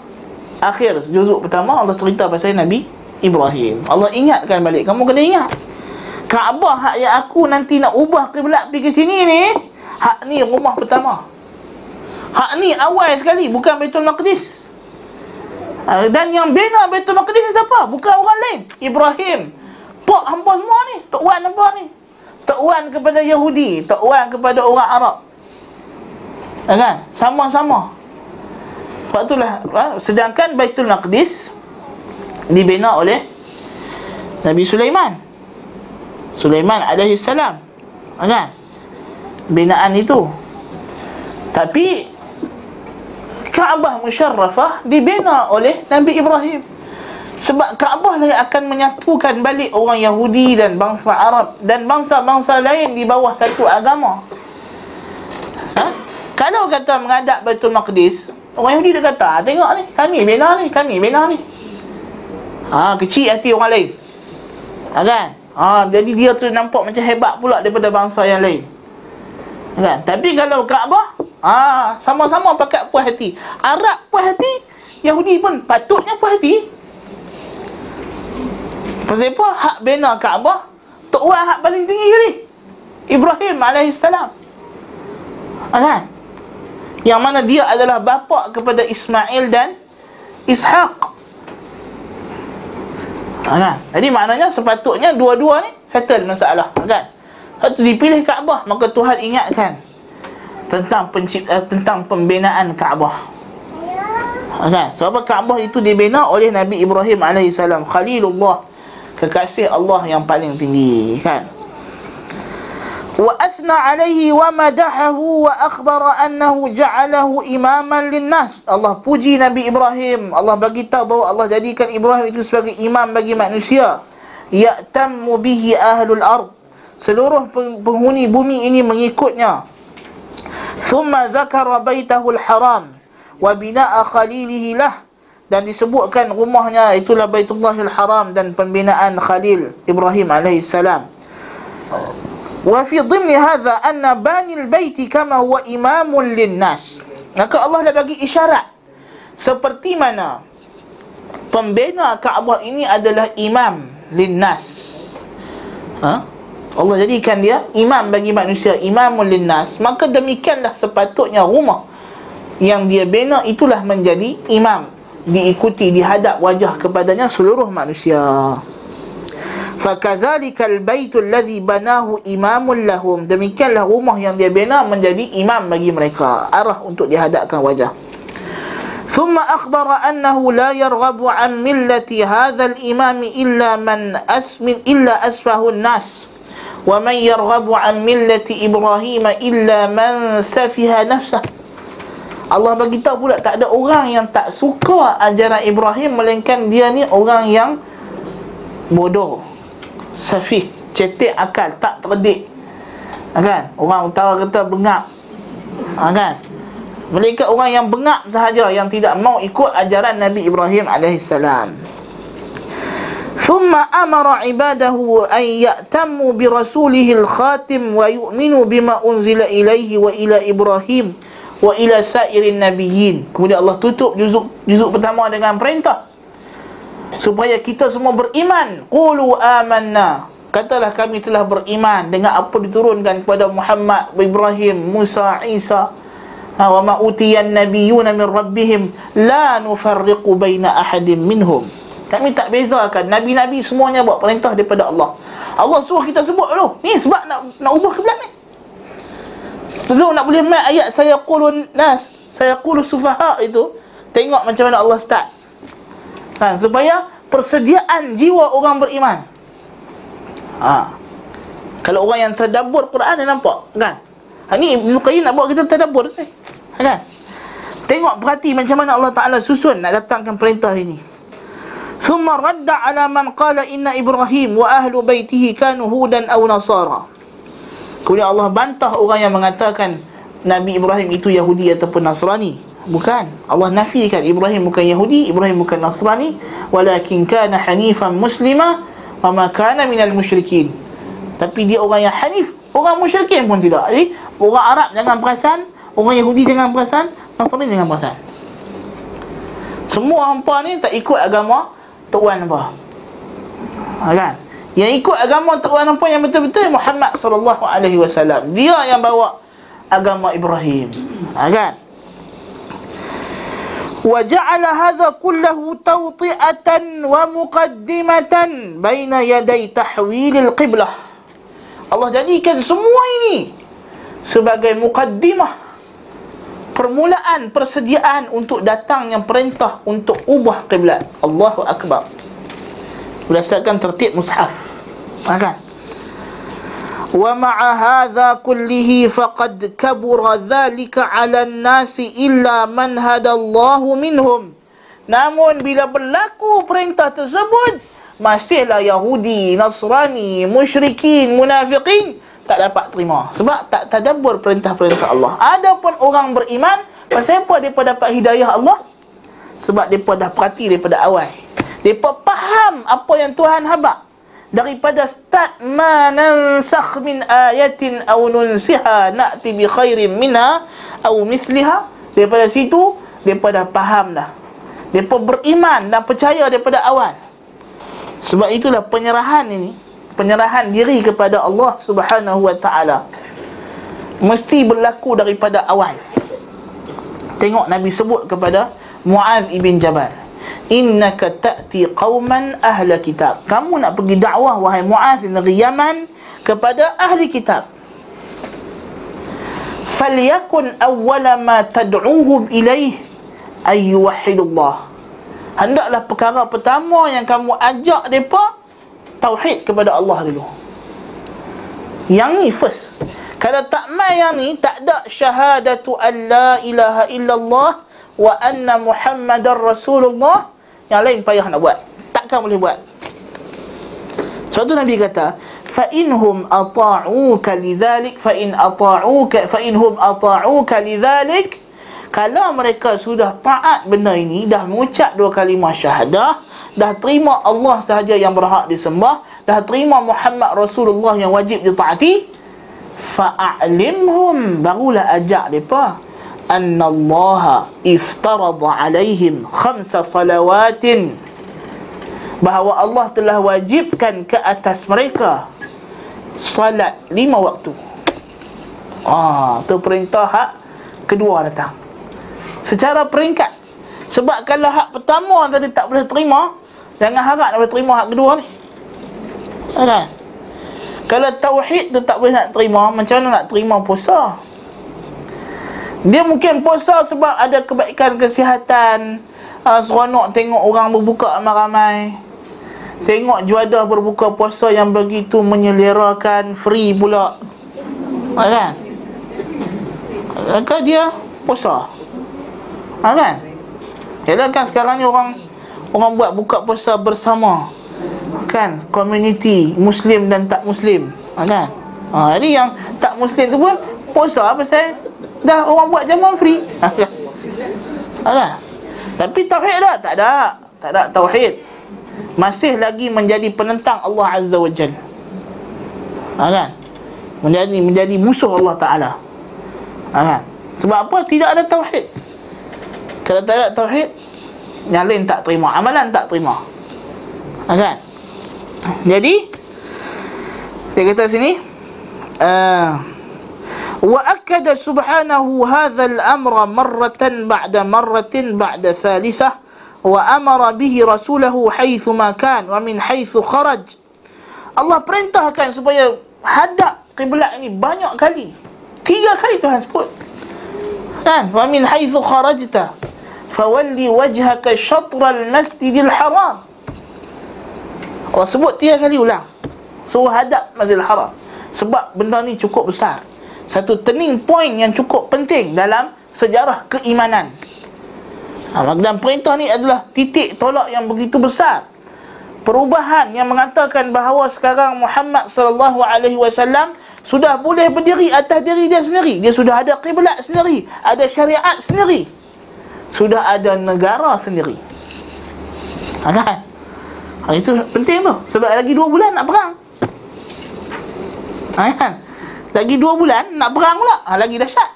Akhir juzuk pertama Allah cerita pasal Nabi Ibrahim. Allah ingatkan balik. Kamu kena ingat. Kaabah hak yang aku nanti nak ubah kiblat pergi sini ni hak ni rumah pertama hak ni awal sekali bukan Baitul Maqdis ha, dan yang bina Baitul Maqdis ni siapa bukan orang lain. Ibrahim. Pak hampa semua ni Tok Wan hampa ni. Tok Wan kepada Yahudi Tok Wan kepada orang Arab. Ha, kan? Sama-sama. Sebab itulah ha, sedangkan Baitul Maqdis dibina oleh Nabi Sulaiman. Sulaiman alaihi salam. Kan? Binaan itu. Tapi Kaabah musyarrafah dibina oleh Nabi Ibrahim. Sebab Kaabah lah yang akan menyatukan balik orang Yahudi dan bangsa Arab dan bangsa-bangsa lain di bawah satu agama. Ha? Kalau kata mengadap Baitul Maqdis, orang Yahudi dia kata, ah, tengok ni, kami bina ni, kami bina ni. Ha, kecil hati orang lain. Ha, kan? Ha, jadi dia tu nampak macam hebat pula daripada bangsa yang lain. Kan? Tapi kalau Kaabah, ha, sama-sama pakai puas hati. Arab puas hati, Yahudi pun patutnya puas hati. Pasal apa? Hak bina Kaabah Tok Wan hak paling tinggi kali Ibrahim AS ha, kan? Yang mana dia adalah bapa kepada Ismail dan Ishaq ha, kan? Jadi maknanya sepatutnya dua-dua ni settle masalah kan? Satu dipilih Kaabah Maka Tuhan ingatkan Tentang pencipta, tentang pembinaan Kaabah. Kan? Sebab Kaabah itu dibina oleh Nabi Ibrahim AS Khalilullah kekasih Allah yang paling tinggi kan? Wa athna alaihi wa madahahu wa akhbara annahu ja'alahu imaman linnas. Allah puji Nabi Ibrahim. Allah bagi tahu bahawa Allah jadikan Ibrahim itu sebagai imam bagi manusia. Ya'tammu bihi ahlul ard. Seluruh penghuni bumi ini mengikutnya dhakara baitahul haram wa bina'a khalilihi lah dan disebutkan rumahnya itulah Baitullahil Haram dan pembinaan Khalil Ibrahim alaihi salam. Wa fi dhimni hadha anna banil baiti kama huwa imamun linnas. Maka Allah dah bagi isyarat seperti mana pembina Kaabah ini adalah imam linnas. Ha? Allah jadikan dia imam bagi manusia, imamun linnas. Maka demikianlah sepatutnya rumah yang dia bina itulah menjadi imam diikuti dihadap wajah kepadanya seluruh manusia fakadzalikal baitul ladzi banahu imamun lahum demikianlah rumah yang dia bina menjadi imam bagi mereka arah untuk dihadapkan wajah ثم أخبر أنه لا يرغب عن ملة هذا الإمام إلا من أسمن إلا أسفه الناس ومن يرغب عن ملة إبراهيم إلا من سفه نفسه Allah bagi tahu pula tak ada orang yang tak suka ajaran Ibrahim melainkan dia ni orang yang bodoh, safih, cetek akal, tak terdik. Ha, kan? Orang utara kata bengak. Ha, kan? Mereka orang yang bengak sahaja yang tidak mau ikut ajaran Nabi Ibrahim alaihissalam. ثم bi rasulihil khatim wa yu'minu bima unzila ilaihi wa ila Ibrahim wa ila sairin nabiyyin. Kemudian Allah tutup juzuk, juzuk pertama dengan perintah. Supaya kita semua beriman. Qulu amanna. Katalah kami telah beriman dengan apa diturunkan kepada Muhammad, Ibrahim, Musa, Isa. Ha, Wa ma'utiyan nabiyuna min rabbihim. La nufarriqu baina ahadin minhum kami tak bezakan nabi-nabi semuanya buat perintah daripada Allah Allah suruh kita sebut dulu ni sebab nak nak ubah kiblat ni Sebelum nak boleh mat ayat saya qulun nas, saya qulu sufaha itu, tengok macam mana Allah start. Kan supaya persediaan jiwa orang beriman. Ha. Kalau orang yang tadabbur Quran dia nampak, kan? Ha ni Ibnu Qayyim nak buat kita tadabbur eh. Ha, kan? Tengok perhati macam mana Allah Taala susun nak datangkan perintah ini. ثم رد على من قال إن إبراهيم وأهل بيته كانوا هودا أو نصارى Kemudian Allah bantah orang yang mengatakan Nabi Ibrahim itu Yahudi ataupun Nasrani. Bukan. Allah nafikan Ibrahim bukan Yahudi, Ibrahim bukan Nasrani, walakin kana hanifan muslima wa ma kana minal musyrikin. Tapi dia orang yang hanif, orang musyrikin pun tidak. Jadi, orang Arab jangan perasan, orang Yahudi jangan perasan, Nasrani jangan perasan. Semua hampa ni tak ikut agama tuan apa. Ha, kan? Yang ikut agama Tuhan apa yang betul-betul Muhammad sallallahu alaihi wasallam. Dia yang bawa agama Ibrahim. Ha, kan? Hadha kullahu tawti'atan wa muqaddimatan baina yaday tahwil al-qiblah. Allah jadikan semua ini sebagai muqaddimah permulaan persediaan untuk datang yang perintah untuk ubah kiblat. Allahu akbar. Berdasarkan tertib mushaf. Kan wa ma'a hadha kullihi faqad kabura dhalika 'ala an-nasi illa man hadallahu minhum. Namun bila berlaku perintah tersebut masihlah Yahudi, Nasrani, musyrikin, munafiqin tak dapat terima sebab tak tadabbur perintah-perintah Allah. Adapun orang beriman, pasal apa depa dapat hidayah Allah? Sebab depa dah perhati daripada awal. Mereka faham apa yang Tuhan habak Daripada start Ma nansakh min ayatin Au nunsiha Na'ti bi khairin minha Au misliha Daripada situ Mereka dah faham dah Mereka beriman dan percaya daripada awal Sebab itulah penyerahan ini Penyerahan diri kepada Allah subhanahu wa ta'ala. Mesti berlaku daripada awal. Tengok Nabi sebut kepada Mu'adh ibn Jabal Innaka ta'ti qawman ahla kitab. Kamu nak pergi dakwah wahai Mu'adh negeri Yaman Kepada ahli kitab. Falyakun awwala ma tad'uhum ilaih Ayyuwahidullah Hendaklah perkara pertama yang kamu ajak mereka Tauhid kepada Allah dulu. Yang ni first. Kalau tak mai yang ni Tak ada syahadatu an la ilaha illallah Wa anna muhammadar rasulullah Yang lain payah nak buat. Takkan boleh buat. Sebab tu Nabi kata fa inhum ata'uka lidzalik fa in ata'uka fa inhum ata'uka lidzalik kalau mereka sudah taat benda ini dah mengucap dua kalimah syahadah dah terima Allah sahaja yang berhak disembah dah terima Muhammad Rasulullah yang wajib ditaati fa'alimhum barulah ajak depa anna Allah iftarada alaihim khamsa salawatin bahawa Allah telah wajibkan ke atas mereka salat lima waktu. Ah, tu perintah hak kedua datang. Secara peringkat. Sebab kalau hak pertama tadi tak boleh terima, jangan harap nak terima hak kedua ni. Kan? Kalau tauhid tu tak boleh nak terima, macam mana nak terima puasa? Dia mungkin puasa sebab ada kebaikan kesihatan, uh, seronok tengok orang berbuka ramai-ramai. Tengok juadah berbuka puasa yang begitu menyelerakan Free pula ha, Kan Maka dia puasa ha, Kan Yalah kan sekarang ni orang Orang buat buka puasa bersama Kan Community Muslim dan tak Muslim Kan ha, Jadi yang tak Muslim tu pun Puasa apa saya Dah orang buat jamuan free kan? Tapi tauhid tak? Tak ada Tak ada tauhid masih lagi menjadi penentang Allah Azza wa ha, kan? menjadi menjadi musuh Allah Ta'ala ha, kan? sebab apa? tidak ada tauhid kalau tak ada tauhid yang lain tak terima. Amalan tak terima. Kan? jadi dia kata sini uh, wa akkada subhanahu hadha al-amra marratan ba'da marratin ba'da thalithah wa amara bihi rasulahu haitsu ma kan wa min haitsu kharaj. Allah perintahkan supaya hadap kiblat ini banyak kali. Tiga kali Tuhan sebut. Kan? Wa min haitsu kharajta fawalli wajhaka syatral masjidil haram. Allah sebut tiga kali ulang. Suruh hadap masjidil haram. Sebab benda ni cukup besar. Satu turning point yang cukup penting dalam sejarah keimanan. Ha, Dan perintah ni adalah titik tolak yang begitu besar. Perubahan yang mengatakan bahawa sekarang Muhammad sallallahu alaihi wasallam sudah boleh berdiri atas diri dia sendiri. Dia sudah ada kiblat sendiri, ada syariat sendiri. Sudah ada negara sendiri. Ha, kan? Ha, itu penting tu. Sebab lagi dua bulan nak perang. Ha, kan? Lagi dua bulan nak perang pula. Ha, lagi dahsyat.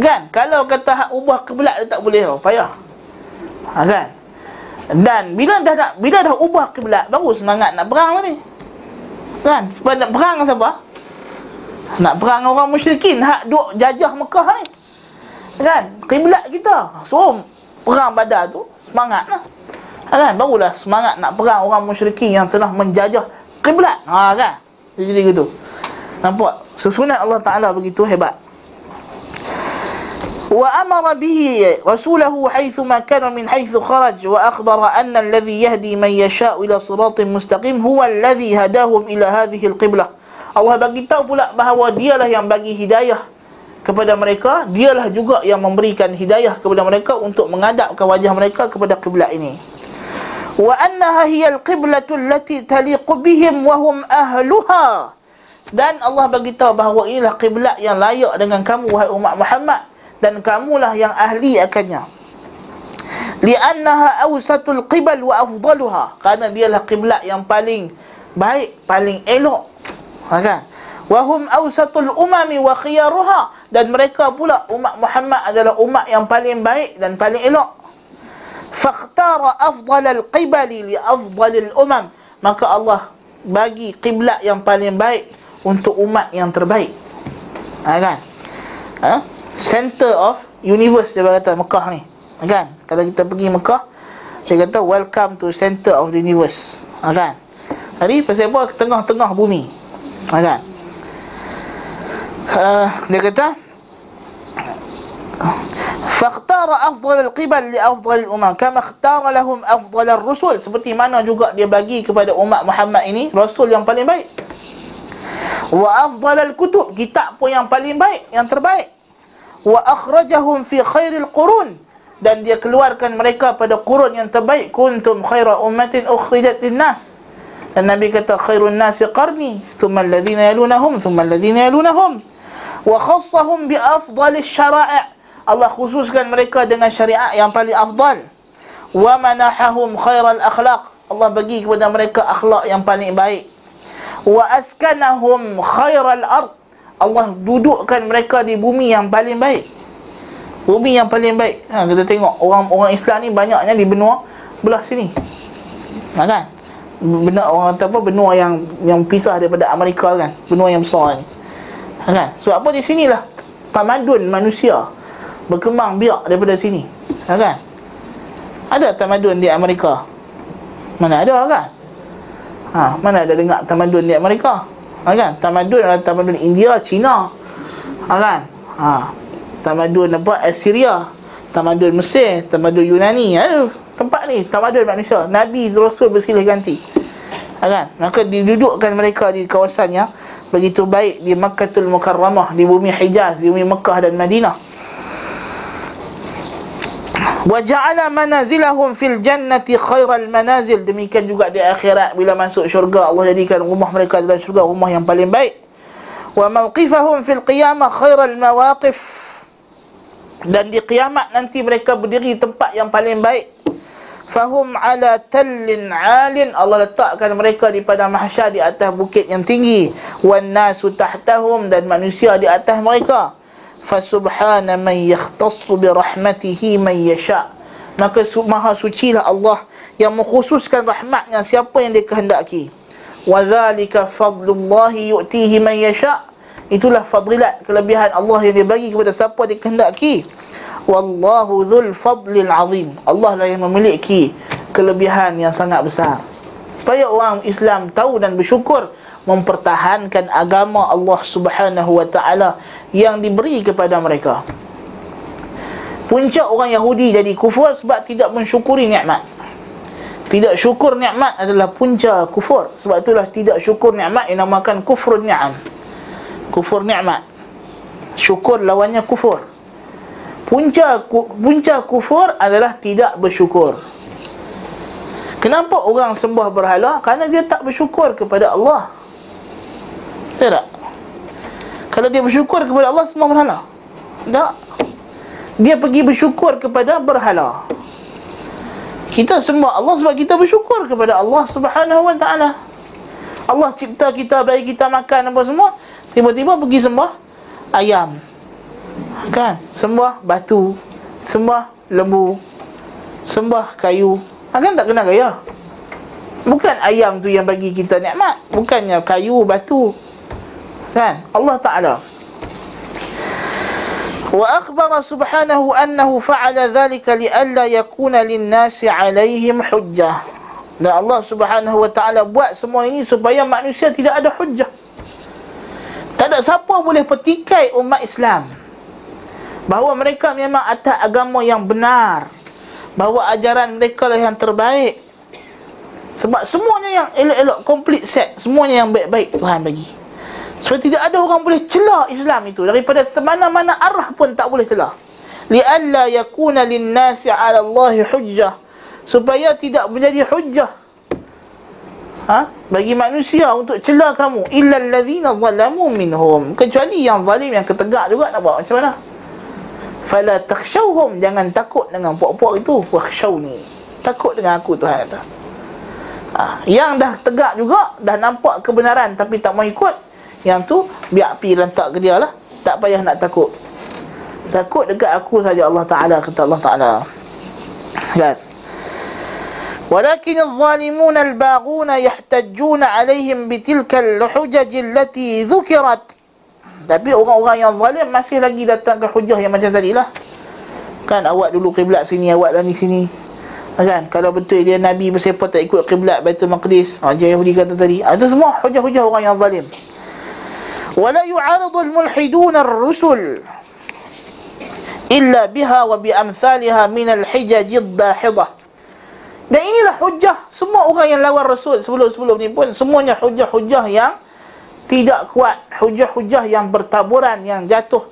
Kan? Kalau kata hak ubah kiblat dia tak boleh, oh, payah. Ha, kan? Dan bila dah nak bila dah ubah kiblat baru semangat nak perang tadi. Kan? Sebab nak perang siapa? Nak perang orang musyrikin hak duk jajah Mekah ni Kan? Kiblat kita. So perang Badar tu semangatlah. Ha, kan? Barulah semangat nak perang orang musyrikin yang telah menjajah kiblat. Ha kan? Jadi gitu. Nampak? Susunan Allah Taala begitu hebat. وأمر به رسوله حيثما كان من حيث خرج وأخبر أن الذي يهدي من يشاء إلى صراط مستقيم هو الذي هداهم إلى هذه القبلة Allah bagi tahu pula bahawa dialah yang bagi hidayah kepada mereka dialah juga yang memberikan hidayah kepada mereka untuk mengadapkan wajah mereka kepada kiblat ini. Wa annaha hiya alqiblatu allati taliqu bihim wa hum ahluha. Dan Allah bagi tahu bahawa inilah kiblat yang layak dengan kamu wahai umat Muhammad dan kamulah yang ahli akannya. Li'annaha awsatul qibal wa afdaluha. Kerana dialah kiblat yang paling baik paling elok. Kan? Wa hum awsatul umami wa khiyaruha dan mereka pula umat Muhammad adalah umat yang paling baik dan paling elok faqtara afdalal qibali li afdalil umam maka Allah bagi kiblat yang paling baik untuk umat yang terbaik. Ha, kan? Ha? Center of universe dia kata Mekah ni. Ha, kan? Kalau kita pergi Mekah, dia kata welcome to center of the universe. Ha, kan? Jadi pasal apa? Tengah-tengah bumi. Ha, kan? Eh, dia kata Fakhtara afdal al-qibal li afdal al-umam. Kama khtara lahum afdal al-rusul Seperti mana juga dia bagi kepada umat Muhammad ini Rasul yang paling baik. Wa afdal al-kutub. Kitab pun yang paling baik, yang terbaik. Wa akhrajahum fi khairil qurun. Dan dia keluarkan mereka pada qurun yang terbaik. Kuntum khaira ummatin ukhrijat linnas. Dan Nabi kata khairun nasi qarni Thumma alladhina yalunahum Thumma alladhina yalunahum wa khassahum bi afdalis syara'i' Allah khususkan mereka dengan syariat yang paling afdal. wa manahahum khairal akhlaq Allah bagi kepada mereka akhlak yang paling baik. wa askanahum khairal ard Allah dudukkan mereka di bumi yang paling baik. Bumi yang paling baik. Ha, kita tengok orang orang Islam ni banyaknya di benua belah sini. Ha, kan? Benua orang apa? Benua yang yang pisah daripada Amerika kan? Benua yang besar ni kan? Sebab apa? Di sinilah tamadun manusia. Berkembang biak daripada sini. Ha, kan? Ada tamadun di Amerika? Mana ada kan? Ha, mana ada dengar tamadun di Amerika? Ha, kan? Tamadun adalah tamadun India Cina ha, kan? Ha, tamadun apa? Assyria. Tamadun Mesir. Tamadun Yunani. Ha, tempat ni tamadun manusia. Nabi Rasul bersilih ganti. Ha, kan? Maka didudukkan mereka di kawasan yang begitu baik di Makkatul Mukarramah di bumi Hijaz di bumi Mekah dan Madinah. Wa ja'ala manazilahum fil jannati khairal manazil. Demikian juga di akhirat bila masuk syurga Allah jadikan rumah mereka dalam syurga rumah yang paling baik. Wa mawqifahum fil qiyamah khairal mawaqif. Dan di kiamat nanti mereka berdiri tempat yang paling baik fahum ala tallin alin. Allah letakkan mereka di pada mahsyar di atas bukit yang tinggi. Wan nasu tahtahum dan manusia di atas mereka. Fasubhana man yakhtassu bi rahmatihi man yasha. Maka maha sucilah Allah yang mengkhususkan rahmatnya siapa yang dia kehendaki. Wa dzalika fadlullahi yu'tihi man yasha. Itulah fadilat kelebihan Allah yang dia bagi kepada siapa dia kehendaki wallahu dzul fadlil azim Allah lah yang memiliki kelebihan yang sangat besar supaya orang Islam tahu dan bersyukur mempertahankan agama Allah Subhanahu wa taala yang diberi kepada mereka. Puncak orang Yahudi jadi kufur sebab tidak mensyukuri nikmat. Tidak syukur nikmat adalah punca kufur. Sebab itulah tidak syukur nikmat dinamakan kufur ni'am. Kufur nikmat. Syukur lawannya kufur. Punca punca kufur adalah tidak bersyukur. Kenapa orang sembah berhala? Kerana dia tak bersyukur kepada Allah. Betul tak? Kalau dia bersyukur kepada Allah semua berhala. Tak. Dia pergi bersyukur kepada berhala. Kita sembah Allah sebab kita bersyukur kepada Allah Subhanahu wa taala. Allah cipta kita, bagi kita makan apa semua, tiba-tiba pergi sembah ayam. Kan? Sembah batu, sembah lembu, sembah kayu. Ha, kan tak kena gaya? Bukan ayam tu yang bagi kita nikmat, bukannya kayu, batu. Kan? Allah Taala. Subhanahu annahu fa'ala dhalika li alla yakuna lin-nasi 'alaihim hujjah. Dan Allah Subhanahu wa taala buat semua ini supaya manusia tidak ada hujjah. Tak ada siapa boleh petikai umat Islam bahawa mereka memang atas agama yang benar bahawa ajaran mereka lah yang terbaik sebab semuanya yang elok-elok complete set semuanya yang baik-baik Tuhan bagi sebab tidak ada orang boleh celah Islam itu daripada semana-mana arah pun tak boleh celah. Li'alla yakuna lin-nasi 'ala Allah hujjah. Supaya tidak menjadi hujjah. Ha? Bagi manusia untuk celah kamu illa allazina zalamu minhum. Kecuali yang zalim yang ketegak juga nak buat macam mana? Fala takhshawhum jangan takut dengan puak-puak itu. Wakhshawni. Takut dengan aku Tuhan kata. Ha, yang dah tegak juga dah nampak kebenaran tapi tak mau ikut yang tu biar api lantak ke dia lah Tak payah nak takut Takut dekat aku saja Allah Ta'ala Kata Allah Ta'ala Kan ولكن الظالمون الباغون يحتجون عليهم بتلك الحجج التي ذكرت tapi orang-orang yang zalim masih lagi datang ke hujah yang macam tadi lah. Kan awak dulu kiblat sini, awak lah ni sini. Kan, kalau betul dia Nabi bersiapa tak ikut kiblat Baitul Maqdis. Macam Yahudi kata tadi. Ha, Itu semua hujah-hujah orang yang zalim. Wala yu'aridul mulhidun ar-rusul Illa biha wa bi amthaliha minal hijajid dahidah dan inilah hujah semua orang yang lawan Rasul sebelum-sebelum ni pun semuanya hujah-hujah yang tidak kuat, hujah-hujah yang bertaburan, yang jatuh.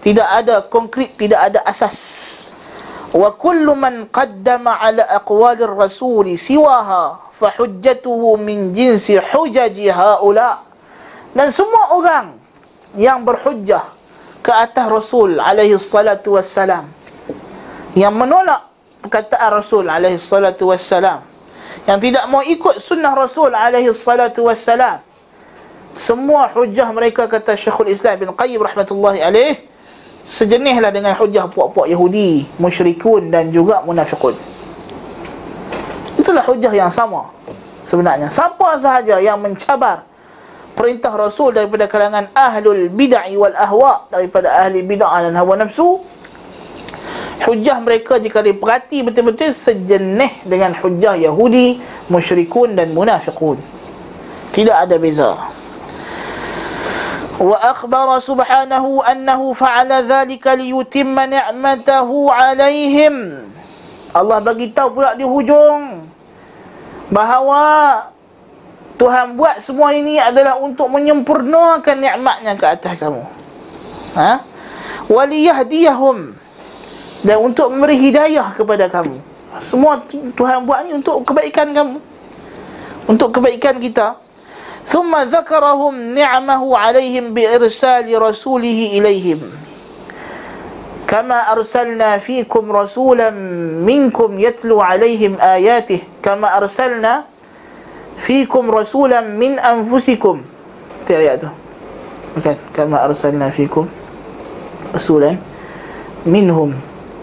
Tidak ada konkret, tidak ada asas. Wa kullu man qaddama ala aqwalir rasuli siwaha fa hujjatuhu min jinsi hujaji haula. Dan semua orang yang berhujah ke atas Rasul alaihi salatu wassalam yang menolak perkataan Rasul alaihi salatu wassalam yang tidak mau ikut sunnah Rasul alaihi salatu wassalam semua hujah mereka kata Syekhul Islam bin Qayyim rahmatullahi alaih sejenislah dengan hujah puak-puak Yahudi musyrikun dan juga munafiqun itulah hujah yang sama sebenarnya siapa sahaja yang mencabar perintah Rasul daripada kalangan ahlul bid'ah wal ahwa daripada ahli bid'ah dan hawa nafsu hujah mereka jika diperhati betul-betul sejenis dengan hujah Yahudi, musyrikun dan munafiqun. Tidak ada beza. Akhbara subhanahu annahu fa'ala dhalika liyutimma ni'matahu 'alaihim. Allah bagi tahu pula di hujung bahawa Tuhan buat semua ini adalah untuk menyempurnakan nikmatnya ke atas kamu. Ha? Waliyahdiyahum dan untuk memberi hidayah kepada kamu. Semua Tuhan buat ni untuk kebaikan kamu. Untuk kebaikan kita. ثم ذكرهم نعمه عليهم بإرسال رسوله إليهم. كما أرسلنا فيكم رسولا منكم يتلو عليهم آياته كما أرسلنا فيكم رسولا من أنفسكم. كما أرسلنا فيكم رسولا منهم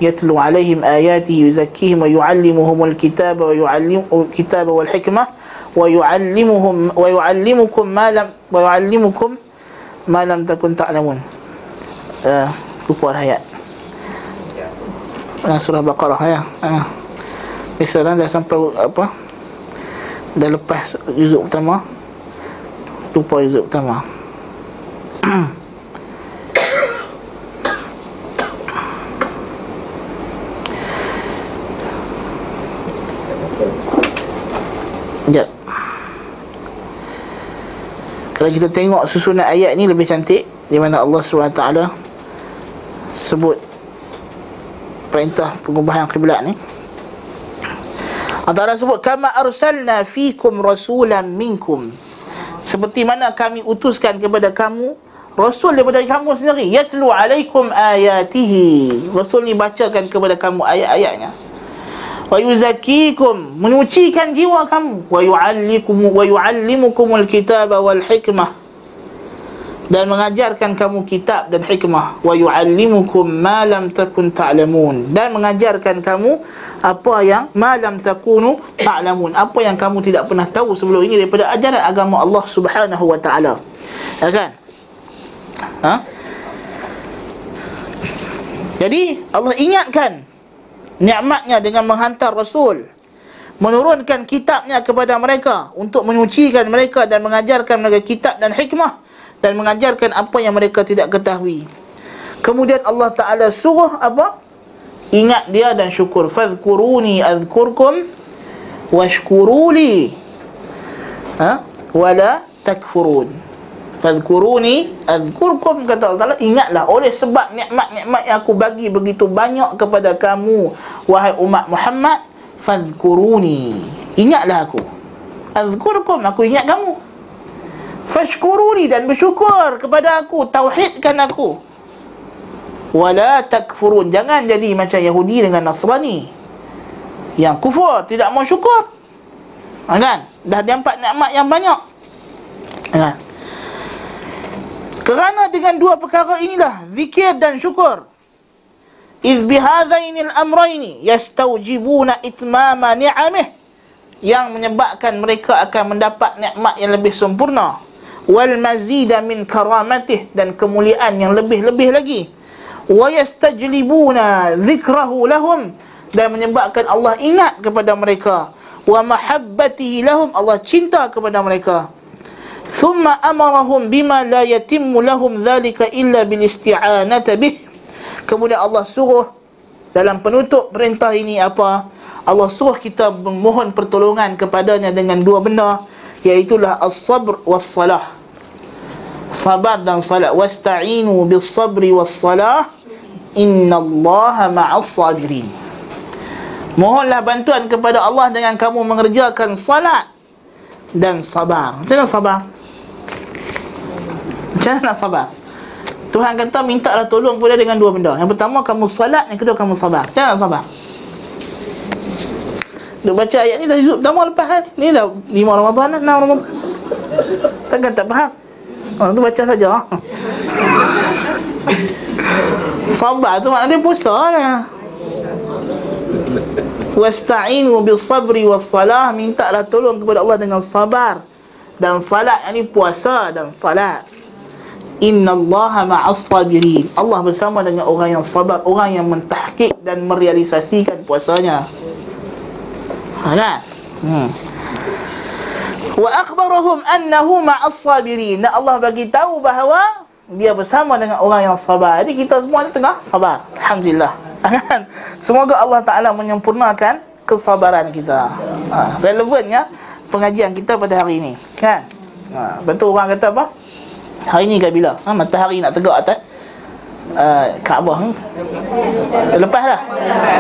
يتلو عليهم آياته يزكيهم ويعلمهم الكتاب ويعلم الكتاب والحكمة. ويعلمهم ويعلمكم ما لم ويعلمكم ما لم تكن تعلمون كفار هيا سورة بقرة هيا مثلا لا سمبل أبا دا لباس جزء تمام تو بوي جزء تمام Kalau kita tengok susunan ayat ni lebih cantik Di mana Allah SWT Sebut Perintah pengubahan kiblat ni. Antara sebut Kama arsalna fikum rasulan minkum. Seperti mana kami utuskan kepada kamu Rasul daripada kamu sendiri Yatlu alaikum ayatihi. Rasul ni bacakan kepada kamu ayat-ayatnya wa yuzakkikum menyucikan jiwa kamu. Wa yuallikum wa yuallimukumul kitaba wal hikmah. Dan mengajarkan kamu kitab dan hikmah. Wa yuallimukum ma lam takun ta'lamun. Dan mengajarkan kamu apa yang ma lam takunu ta'lamun. Apa yang kamu tidak pernah tahu sebelum ini daripada ajaran agama Allah Subhanahu wa taala. Ya kan? Ha? Jadi Allah ingatkan nikmatnya dengan menghantar Rasul. Menurunkan kitabnya kepada mereka untuk menyucikan mereka dan mengajarkan mereka kitab dan hikmah dan mengajarkan apa yang mereka tidak ketahui. Kemudian Allah Ta'ala suruh apa? ingat dia dan syukur. Fadhkuruni adhkurkum washkuruli. Ha? wala takfurun Fadhkuruni Adhkurkum kata Allah Ta'ala. Ingatlah oleh sebab nikmat-nikmat yang aku bagi Begitu banyak kepada kamu Wahai umat Muhammad Fadhkuruni. Ingatlah aku. Adhkurkum Aku ingat kamu. Fashkuruni dan bersyukur kepada aku Tauhidkan aku. Wala takfurun Jangan jadi macam Yahudi dengan Nasrani Yang kufur Tidak mau syukur. Kan? Dah nampak nikmat yang banyak. Kan kerana dengan dua perkara inilah zikir dan syukur. Iz bihadzaini al-amrayni yastawjibuna itmama ni'amih yang menyebabkan mereka akan mendapat nikmat yang lebih sempurna. Wal mazida min karamatih dan kemuliaan yang lebih-lebih lagi. Wa yastajlibuna dzikrahu lahum dan menyebabkan Allah ingat kepada mereka. Wa mahabbatihi lahum Allah cinta kepada mereka thumma amarahum bima la yatimmu lahum dhalika illa bil isti'anati bih kemudian Allah suruh dalam penutup perintah ini apa Allah suruh kita memohon pertolongan kepadanya dengan dua benda iaitulah as-sabr was-salah. Sabar dan salat. Wasta'inu bis-sabri was-salah. Innallaha ma'as sabirin. Mohonlah bantuan kepada Allah dengan kamu mengerjakan salat dan sabar. Macam mana sabar? Macam mana nak sabar? Tuhan kata mintalah tolong kepada dengan dua benda. Yang pertama kamu salat, yang kedua kamu sabar. Macam mana nak sabar? Duk baca ayat ni dah juzuk pertama lepas kan Ni dah lima Ramadan enam Ramadan Takkan tak faham Oh, tu baca saja Sabar tu maknanya puasa lah Wasta'inu bil sabri was salah Mintalah tolong kepada Allah dengan sabar Dan salat Ini puasa dan salat Inna Allah ma'as sabirin Allah bersama dengan orang yang sabar Orang yang mentahkik dan merealisasikan puasanya Ha kan? Hmm. Wa akhbarahum annahu ma'as sabirin. Dan Allah bagi tahu bahawa dia bersama dengan orang yang sabar. Jadi kita semua ni tengah sabar. Alhamdulillah. Kan? Semoga Allah Taala menyempurnakan kesabaran kita. Ha, relevannya pengajian kita pada hari ini, kan? Ha, betul orang kata apa? Hari ini ke bila? Ha, matahari nak tegak atas. Uh, Kaabah hmm? Lepas lah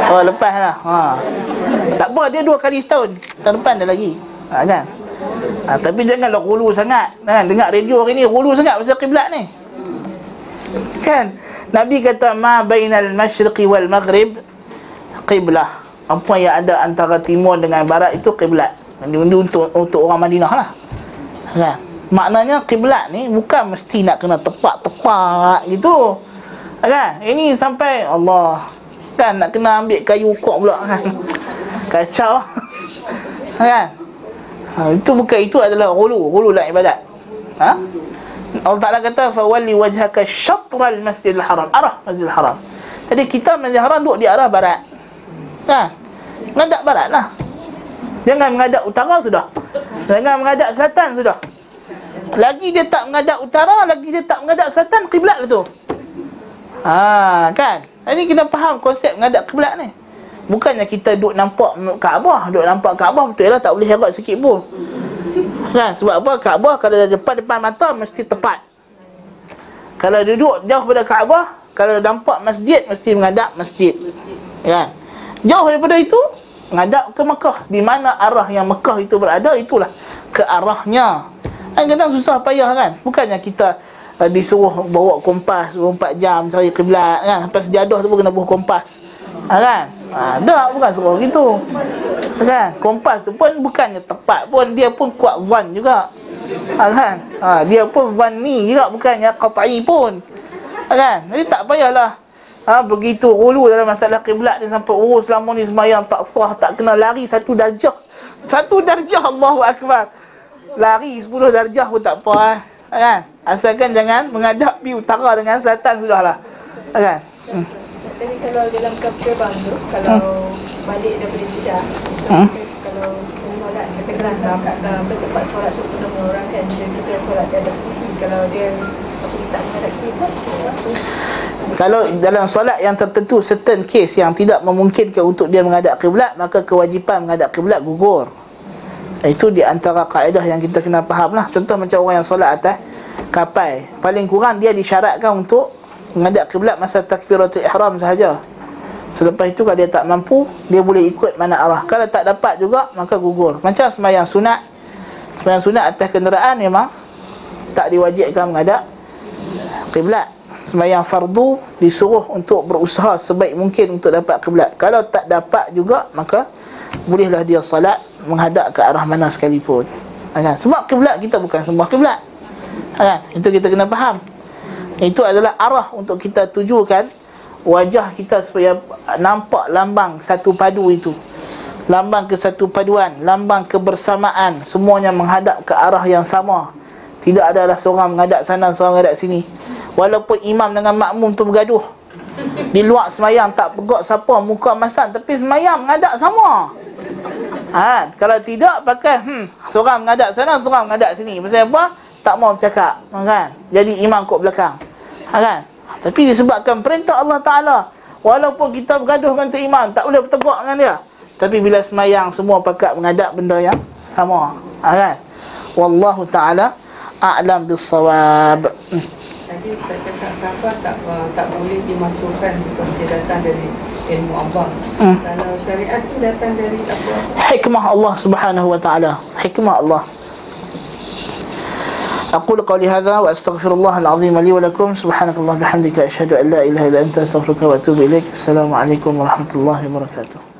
Oh lepas lah ha. Tak apa dia dua kali setahun. Tahun depan dah lagi. Ha, kan? ha, Tapi janganlah rulu sangat kan? Dengar radio hari ni rulu sangat pasal kiblat ni. Kan? Nabi kata Ma bainal masyriqi wal maghrib Qiblah. Apa yang ada antara timur dengan barat itu kiblat. Ini untuk, untuk orang Madinah lah. Kan Maknanya kiblat ni bukan mesti nak kena tepat-tepat gitu. Kan? Ini sampai Allah kan nak kena ambil kayu ukur pula kan. Kacau. kan? Ha, itu bukan itu adalah ghulu, ghulu dalam ibadat. Ha? Allah Taala kata fa walli wajhaka syatral masjidil haram, arah masjidil haram. Jadi kita masjidil haram duduk di arah barat. Kan? Menghadap barat lah. Jangan menghadap utara sudah. Jangan menghadap selatan sudah. Lagi dia tak menghadap utara, lagi dia tak menghadap selatan, kiblat lah tu. Ha, kan? Ini kita faham konsep menghadap kiblat ni. Bukannya kita duduk nampak Kaabah, duduk nampak Kaabah betul lah tak boleh herat sikit pun. Kan? Sebab apa? Kaabah kalau ada depan-depan mata mesti tepat. Kalau duduk jauh pada Kaabah, kalau nampak masjid mesti menghadap masjid. Kan? Jauh daripada itu menghadap ke Mekah. Di mana arah yang Mekah itu berada itulah ke arahnya. Kan kadang susah payah kan? Bukannya kita uh, disuruh bawa kompas 24 jam cari kiblat kan. Sampai sejadah tu pun kena bawa kompas. Ha, kan? Ha, dah bukan suruh gitu. Kan? Kompas tu pun bukannya tepat pun. Dia pun kuat van juga. Ha, kan? Ha, dia pun van ni juga bukannya qat'i pun. Ha, kan? Jadi tak payahlah ha, begitu hulu dalam masalah kiblat ni sampai urus selama ni semayang tak sah tak kena lari satu darjah. Satu darjah Allahu Akbar lari 10 darjah pun tak apa eh. Kan? Asalkan jangan menghadap pi utara dengan selatan sudahlah. Kan? Hmm. jadi kalau dalam kapal tu kalau hmm. balik daripada Jeddah hmm. kalau solat katakanlah nak uh, tempat solat tu penuh orang kan dia kita solat di atas kursi. Kalau dia tak kalau dalam solat yang tertentu certain case yang tidak memungkinkan untuk dia menghadap kiblat maka kewajipan menghadap kiblat gugur itu di antara kaedah yang kita kena faham lah. Contoh macam orang yang solat atas kapal. Paling kurang dia disyaratkan untuk Menghadap kiblat masa takbiratul ihram sahaja. Selepas itu kalau dia tak mampu Dia boleh ikut mana arah. Kalau tak dapat juga maka gugur. Macam semayang sunat. Semayang sunat atas kenderaan memang Tak diwajibkan menghadap kiblat. Semayang fardu disuruh untuk berusaha sebaik mungkin untuk dapat kiblat. Kalau tak dapat juga maka Bolehlah dia salat menghadap ke arah mana sekalipun. Kan? Sebab kiblat kita bukan sembah kiblat. Kan? Itu kita kena faham. Itu adalah arah untuk kita tujukan wajah kita supaya nampak lambang satu padu itu. lambang kesatu paduan, lambang kebersamaan, semuanya menghadap ke arah yang sama. Tidak adalah seorang menghadap sana, seorang menghadap sini. Walaupun imam dengan makmum tu bergaduh. Di luar semayang tak pegok siapa muka masan tapi semayang menghadap sama. Ha, kalau tidak pakai hmm, seorang menghadap sana, seorang menghadap sini. Pasal apa? Tak mau bercakap, kan? Jadi imam kok belakang. Ha, kan? Tapi disebabkan perintah Allah Taala, walaupun kita bergaduh dengan tu imam, tak boleh bertegak dengan dia. Tapi bila semayang semua pakat menghadap benda yang sama. Ha, kan? Wallahu taala a'lam bis-shawab. Hmm. Tadi Ustaz cakap sahabat tak uh, tak boleh dimasukkan kalau dia datang dari ilmu abang. Hmm. Kalau syariat tu datang dari apa? Hikmah Allah Subhanahu wa taala. Hikmah Allah. أقول قولي هذا وأستغفر الله العظيم لي ولكم سبحانك اللهم وبحمدك أشهد أن لا إله إلا أنت أستغفرك وأتوب إليك السلام عليكم ورحمة الله وبركاته